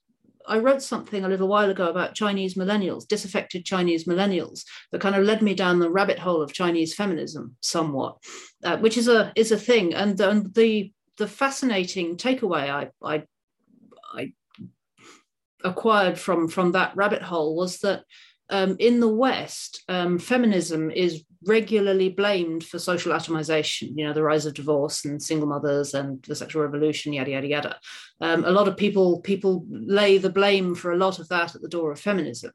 I wrote something a little while ago about Chinese millennials, disaffected Chinese millennials, that kind of led me down the rabbit hole of Chinese feminism somewhat, uh, which is a is a thing. And, and the the fascinating takeaway I, I I acquired from from that rabbit hole was that um, in the West, um, feminism is regularly blamed for social atomization, you know, the rise of divorce and single mothers and the sexual revolution, yada, yada, yada. Um, a lot of people, people lay the blame for a lot of that at the door of feminism.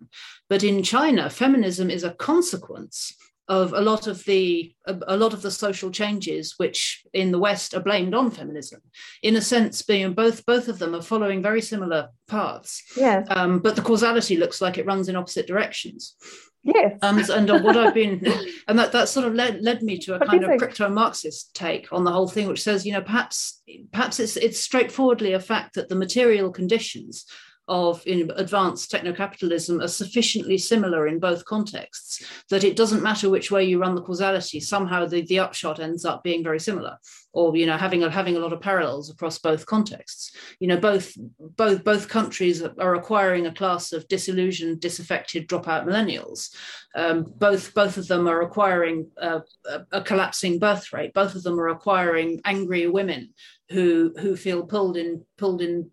But in China, feminism is a consequence of a lot of the a, lot of the social changes which in the west are blamed on feminism in a sense being both both of them are following very similar paths. Yeah um, but the causality looks like it runs in opposite directions. Yes. Um, and uh, what I've been, and that, that sort of led, led me to a kind of crypto Marxist take on the whole thing, which says, you know, perhaps perhaps it's it's straightforwardly a fact that the material conditions of in advanced techno-capitalism are sufficiently similar in both contexts that it doesn't matter which way you run the causality somehow the, the upshot ends up being very similar or you know having a, having a lot of parallels across both contexts. You know both both both countries are acquiring a class of disillusioned disaffected dropout millennials. Um, both both of them are acquiring a, a collapsing birth rate. Both of them are acquiring angry women who who feel pulled in pulled in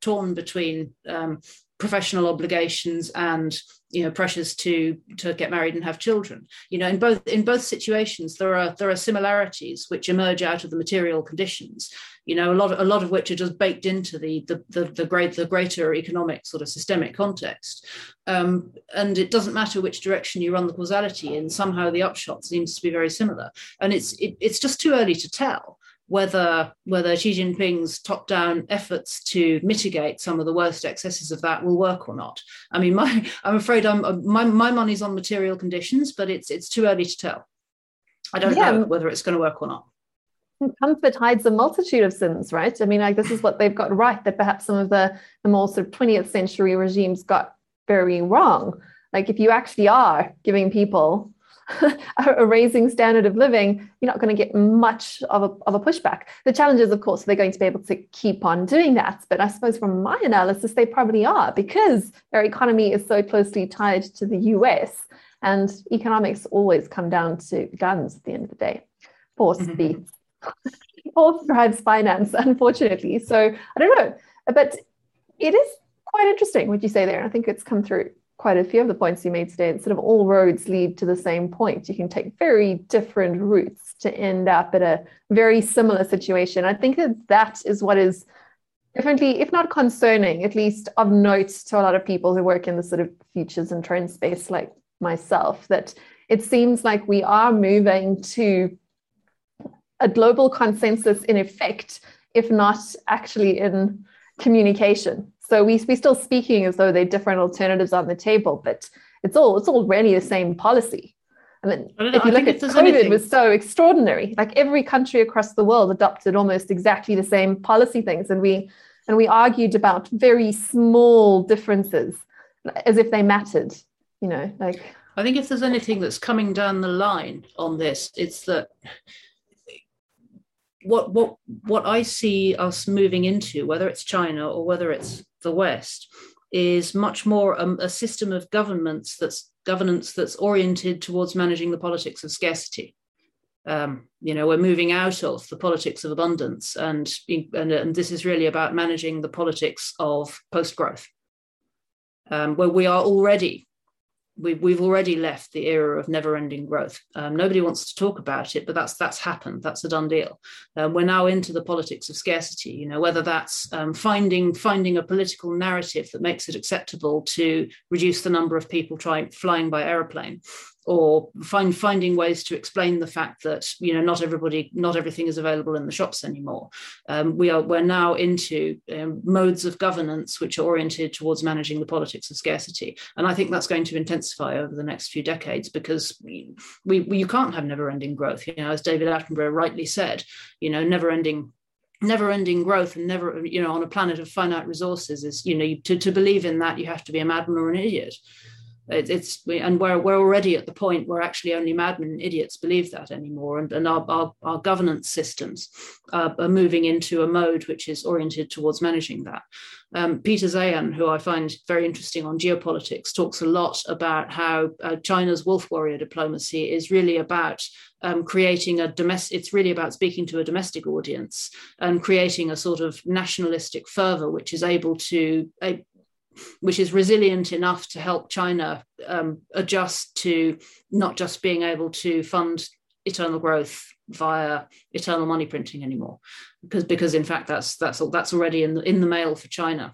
torn between um, professional obligations and you know pressures to to get married and have children. You know in both in both situations there are there are similarities which emerge out of the material conditions you know a lot of, a lot of which are just baked into the the the, the great the greater economic sort of systemic context. Um, and it doesn't matter which direction you run the causality in somehow the upshot seems to be very similar. And it's it, it's just too early to tell whether whether Xi Jinping's top-down efforts to mitigate some of the worst excesses of that will work or not. I mean, my I'm afraid I'm my my money's on material conditions, but it's it's too early to tell. I don't yeah. know whether it's going to work or not. Comfort hides a multitude of sins, right? I mean, like this is what they've got right that perhaps some of the the more sort of 20th century regimes got very wrong. Like if you actually are giving people a raising standard of living, you're not going to get much of a, of a pushback. The challenge is, of course, they're going to be able to keep on doing that. But I suppose from my analysis, they probably are because their economy is so closely tied to the US. And economics always come down to guns at the end of the day. Force mm-hmm. beats. Force drives finance, unfortunately. So I don't know. But it is quite interesting what you say there. I think it's come through quite a few of the points you made today, sort of all roads lead to the same point. You can take very different routes to end up at a very similar situation. I think that that is what is definitely, if not concerning, at least of note to a lot of people who work in the sort of futures and trend space like myself, that it seems like we are moving to a global consensus in effect, if not actually in communication. So we we're still speaking as though they're different alternatives on the table, but it's all it's all really the same policy. And then if you look at COVID, anything. was so extraordinary. Like every country across the world adopted almost exactly the same policy things, and we and we argued about very small differences as if they mattered. You know, like I think if there's anything that's coming down the line on this, it's that what what what I see us moving into, whether it's China or whether it's the West is much more a system of governments that's governance that's oriented towards managing the politics of scarcity. Um, you know, we're moving out of the politics of abundance, and, and, and this is really about managing the politics of post growth, um, where we are already we've, we've already left the era of never-ending growth. Um, nobody wants to talk about it, but that's that's happened. That's a done deal. Um, we're now into the politics of scarcity. You know, whether that's um, finding finding a political narrative that makes it acceptable to reduce the number of people trying flying by aeroplane, or find finding ways to explain the fact that you know not everybody not everything is available in the shops anymore. Um, we are we're now into um, modes of governance which are oriented towards managing the politics of scarcity. And i think that's going to intensify over the next few decades because we, we you can't have never ending growth. You know as david attenborough rightly said you know never ending never ending growth and never you know on a planet of finite resources is you know to, to believe in that you have to be a madman or an idiot it, it's and we're we're already at the point where actually only madmen and idiots believe that anymore, and, and our, our, our governance systems uh, are moving into a mode which is oriented towards managing that. Um, Peter Zeihan, who I find very interesting on geopolitics, talks a lot about how uh, China's wolf warrior diplomacy is really about um, creating a domestic, it's really about speaking to a domestic audience and creating a sort of nationalistic fervor, which is able to, which is resilient enough to help China um, adjust to not just being able to fund eternal growth via eternal money printing anymore, because because in fact that's that's that's already in the in the mail for China.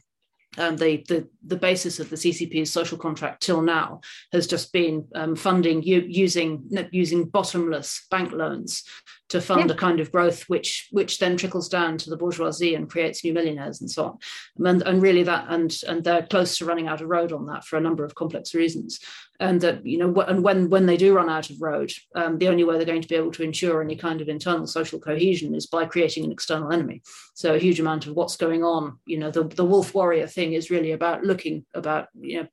Um, the, the, the basis of the CCP's social contract till now has just been um, funding u- using using bottomless bank loans to fund yeah. a kind of growth which which then trickles down to the bourgeoisie and creates new millionaires and so on. And, and really that and and they're close to running out of road on that for a number of complex reasons. And that you know and when when they do run out of road um, the only way they're going to be able to ensure any kind of internal social cohesion is by creating an external enemy. So a huge amount of what's going on you know the, the wolf warrior thing is really about looking about you know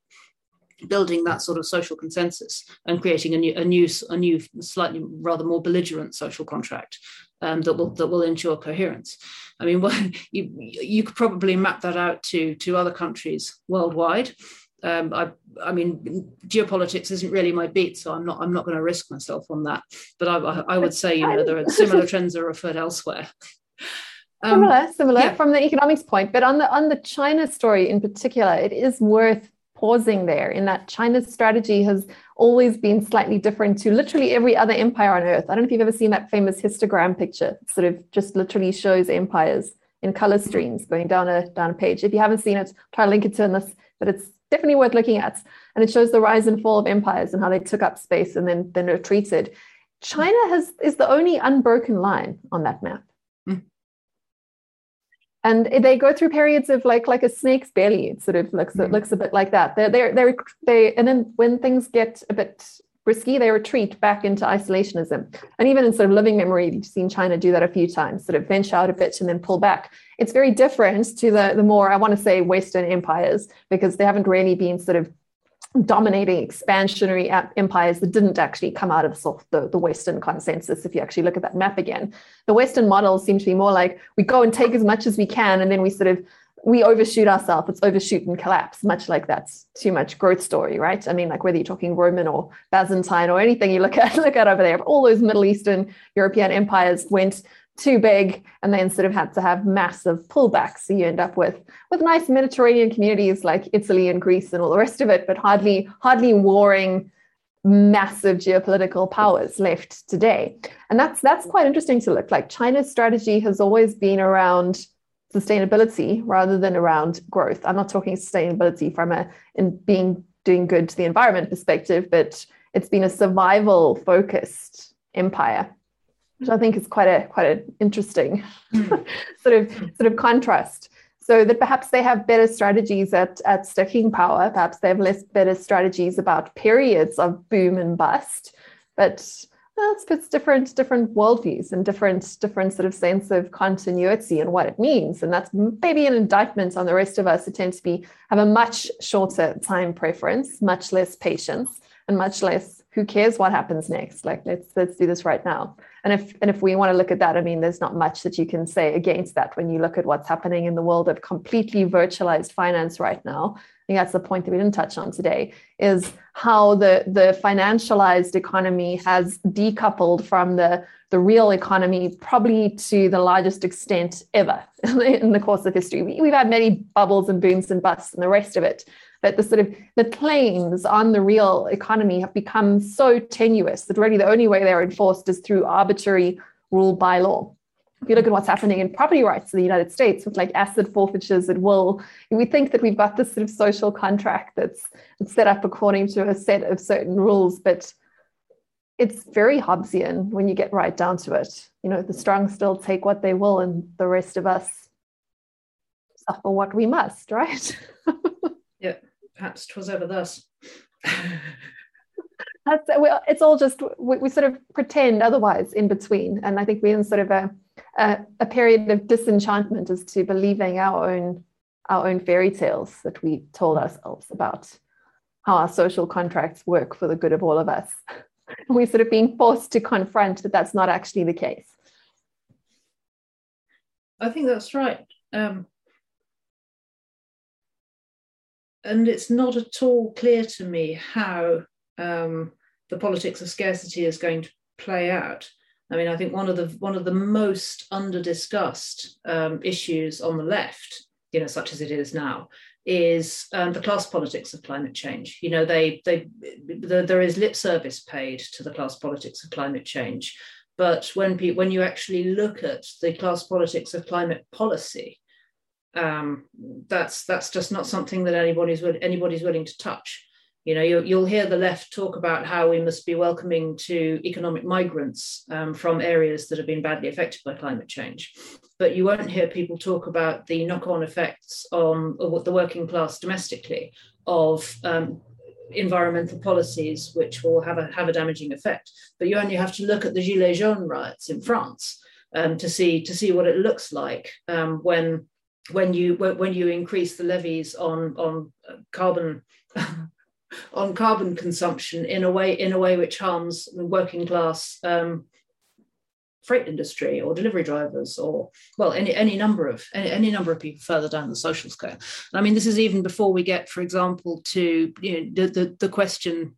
building that sort of social consensus and creating a new a new a new slightly rather more belligerent social contract um, that will that will ensure coherence. I mean, well, you you could probably map that out to to other countries worldwide. Um, I, I mean, geopolitics isn't really my beat, so I'm not I'm not going to risk myself on that. But I, I would say, you know, there are similar trends are referred elsewhere. Um, similar, similar yeah. from the economics point, but on the on the China story in particular, it is worth pausing there. In that China's strategy has always been slightly different to literally every other empire on earth. I don't know if you've ever seen that famous histogram picture. It sort of just literally shows empires in color streams going down a down a page. If you haven't seen it, try to link it to in this, but it's definitely worth looking at. And it shows the rise and fall of empires and how they took up space and then then retreated. China has is the only unbroken line on that map. And they go through periods of like like a snake's belly. It sort of looks mm. looks a bit like that. They're, they're they're they and then when things get a bit risky, they retreat back into isolationism. And even in sort of living memory, you've seen China do that a few times, sort of venture out a bit and then pull back. It's very different to the, the more, I want to say, Western empires, because they haven't really been sort of dominating expansionary empires that didn't actually come out of the, the Western consensus. If you actually look at that map again, the Western models seem to be more like we go and take as much as we can, and then we sort of we overshoot ourselves. It's overshoot and collapse, much like that's too much growth story, right? I mean, like whether you're talking Roman or Byzantine or anything you look at, look at over there, all those Middle Eastern European empires went too big and then sort of had to have massive pullbacks. So you end up with with nice Mediterranean communities like Italy and Greece and all the rest of it, but hardly hardly warring massive geopolitical powers left today. And that's that's quite interesting to look like. China's strategy has always been around sustainability rather than around growth. I'm not talking sustainability from a in being doing good to the environment perspective, but it's been a survival focused empire, which I think is quite a quite an interesting mm. sort of sort of contrast. So that perhaps they have better strategies at, at sticking power, perhaps they have less better strategies about periods of boom and bust. But it's, it's different different worldviews and different different sort of sense of continuity and what it means and that's maybe an indictment on the rest of us who tend to be have a much shorter time preference much less patience and much less who cares what happens next like let's let's do this right now and if and if we want to look at that i mean there's not much that you can say against that when you look at what's happening in the world of completely virtualized finance right now. I think that's the point that we didn't touch on today is how the the financialized economy has decoupled from the the real economy probably to the largest extent ever in the course of history. We, we've had many bubbles and booms and busts and the rest of it but the sort of the claims on the real economy have become so tenuous that really the only way they're enforced is through arbitrary rule by law if you look at what's happening in property rights in the United States with like asset forfeitures at will, we think that we've got this sort of social contract that's, set up according to a set of certain rules, but it's very Hobbesian when you get right down to it. You know, the strong still take what they will, and the rest of us suffer what we must, right? yeah, perhaps 'twas ever thus. That's, well, it's all just we, we, sort of pretend otherwise in between, and I think we're in sort of a a, a period of disenchantment as to believing our own our own fairy tales that we told ourselves about how our social contracts work for the good of all of us. We're sort of being forced to confront that that's not actually the case. I think that's right. Um, and it's not at all clear to me how um, the politics of scarcity is going to play out. I mean, I think one of the one of the most under discussed um, issues on the left, you know, such as it is now, is um, the class politics of climate change. You know, they they the, there is lip service paid to the class politics of climate change, but when pe- when you actually look at the class politics of climate policy, um, that's that's just not something that anybody's anybody's willing to touch. You know, you, will hear the left talk about how we must be welcoming to economic migrants um, from areas that have been badly affected by climate change. But you won't hear people talk about the knock on effects on the working class domestically of um, environmental policies which will have a have a damaging effect. But you only have to look at the Gilets jaunes riots in France um, to see to see what it looks like um, when when you when you increase the levies on on carbon on carbon consumption in a way in a way which harms the working class um, freight industry or delivery drivers or well any any number of any, any, number of people further down the social scale. I mean this is even before we get for example to you know the the, the question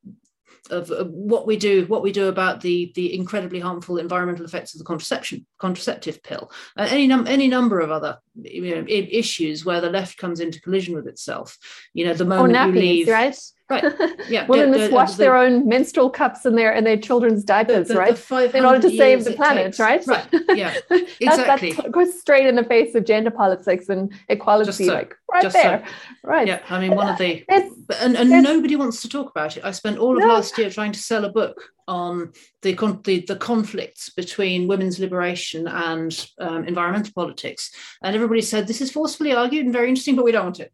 of, of what we do what we do about the the incredibly harmful environmental effects of the contraception contraceptive pill uh, any num- any number of other you know issues where the left comes into collision with itself you know the moment nappies, you leave right Right. Yeah. Women must wash their own menstrual cups in their in their children's diapers, the, the, right? The in order to save the planet, takes. right? Right. Yeah. Exactly. that, that goes straight in the face of gender politics and equality, so. like right there. So. Right. Yeah. I mean, one of the and, and nobody wants to talk about it. I spent all of no. last year trying to sell a book on the the, the conflicts between women's liberation and um, environmental politics, and everybody said this is forcefully argued and very interesting, but we don't want it.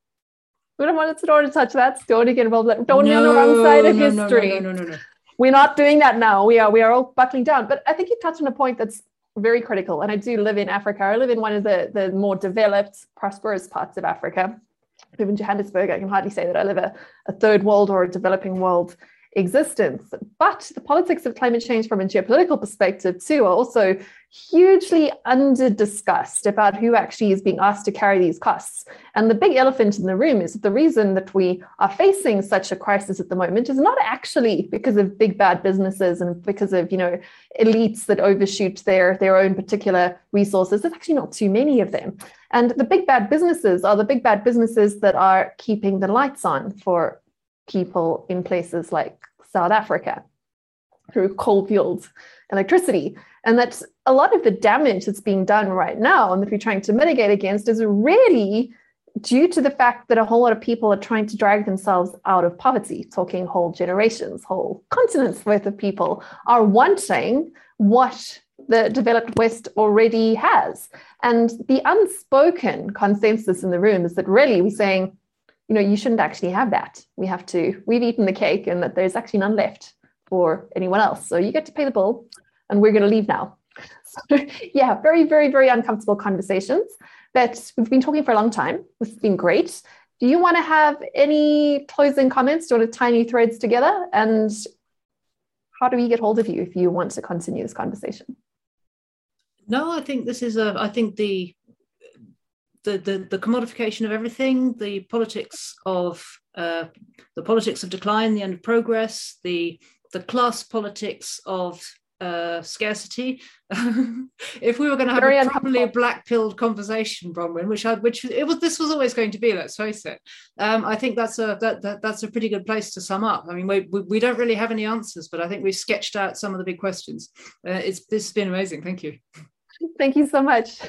We don't want to, to touch that. Don't get involved. Don't no, be on the wrong side of no, history. No, no, no, no, no. We're not doing that now. We are we are all buckling down. But I think you touched on a point that's very critical. And I do live in Africa. I live in one of the, the more developed, prosperous parts of Africa. I live in Johannesburg. I can hardly say that I live a, a third world or a developing world existence. But the politics of climate change from a geopolitical perspective, too, are also hugely under discussed about who actually is being asked to carry these costs. And the big elephant in the room is that the reason that we are facing such a crisis at the moment is not actually because of big bad businesses and because of, you know, elites that overshoot their, their own particular resources. There's actually not too many of them. And the big bad businesses are the big bad businesses that are keeping the lights on for people in places like South Africa through coal fueled electricity. And that a lot of the damage that's being done right now and that we're trying to mitigate against is really due to the fact that a whole lot of people are trying to drag themselves out of poverty, talking whole generations, whole continents worth of people are wanting what the developed West already has. And the unspoken consensus in the room is that really we're saying, you know, you shouldn't actually have that. We have to, we've eaten the cake and that there's actually none left for anyone else. So you get to pay the bill and we're going to leave now. So, yeah, very, very, very uncomfortable conversations But we've been talking for a long time. This has been great. Do you want to have any closing comments? You want to tie threads together? And how do we get hold of you if you want to continue this conversation? No, I think this is a, I think the the, the, the commodification of everything, the politics of uh, the politics of decline, the end of progress, the the class politics of uh, scarcity. if we were going to have Very a properly black pilled conversation, Bronwyn, which I, which it was, this was always going to be. Let's face it. Um, I think that's a that, that that's a pretty good place to sum up. I mean, we, we, we don't really have any answers, but I think we've sketched out some of the big questions. Uh, it's this has been amazing. Thank you. Thank you so much.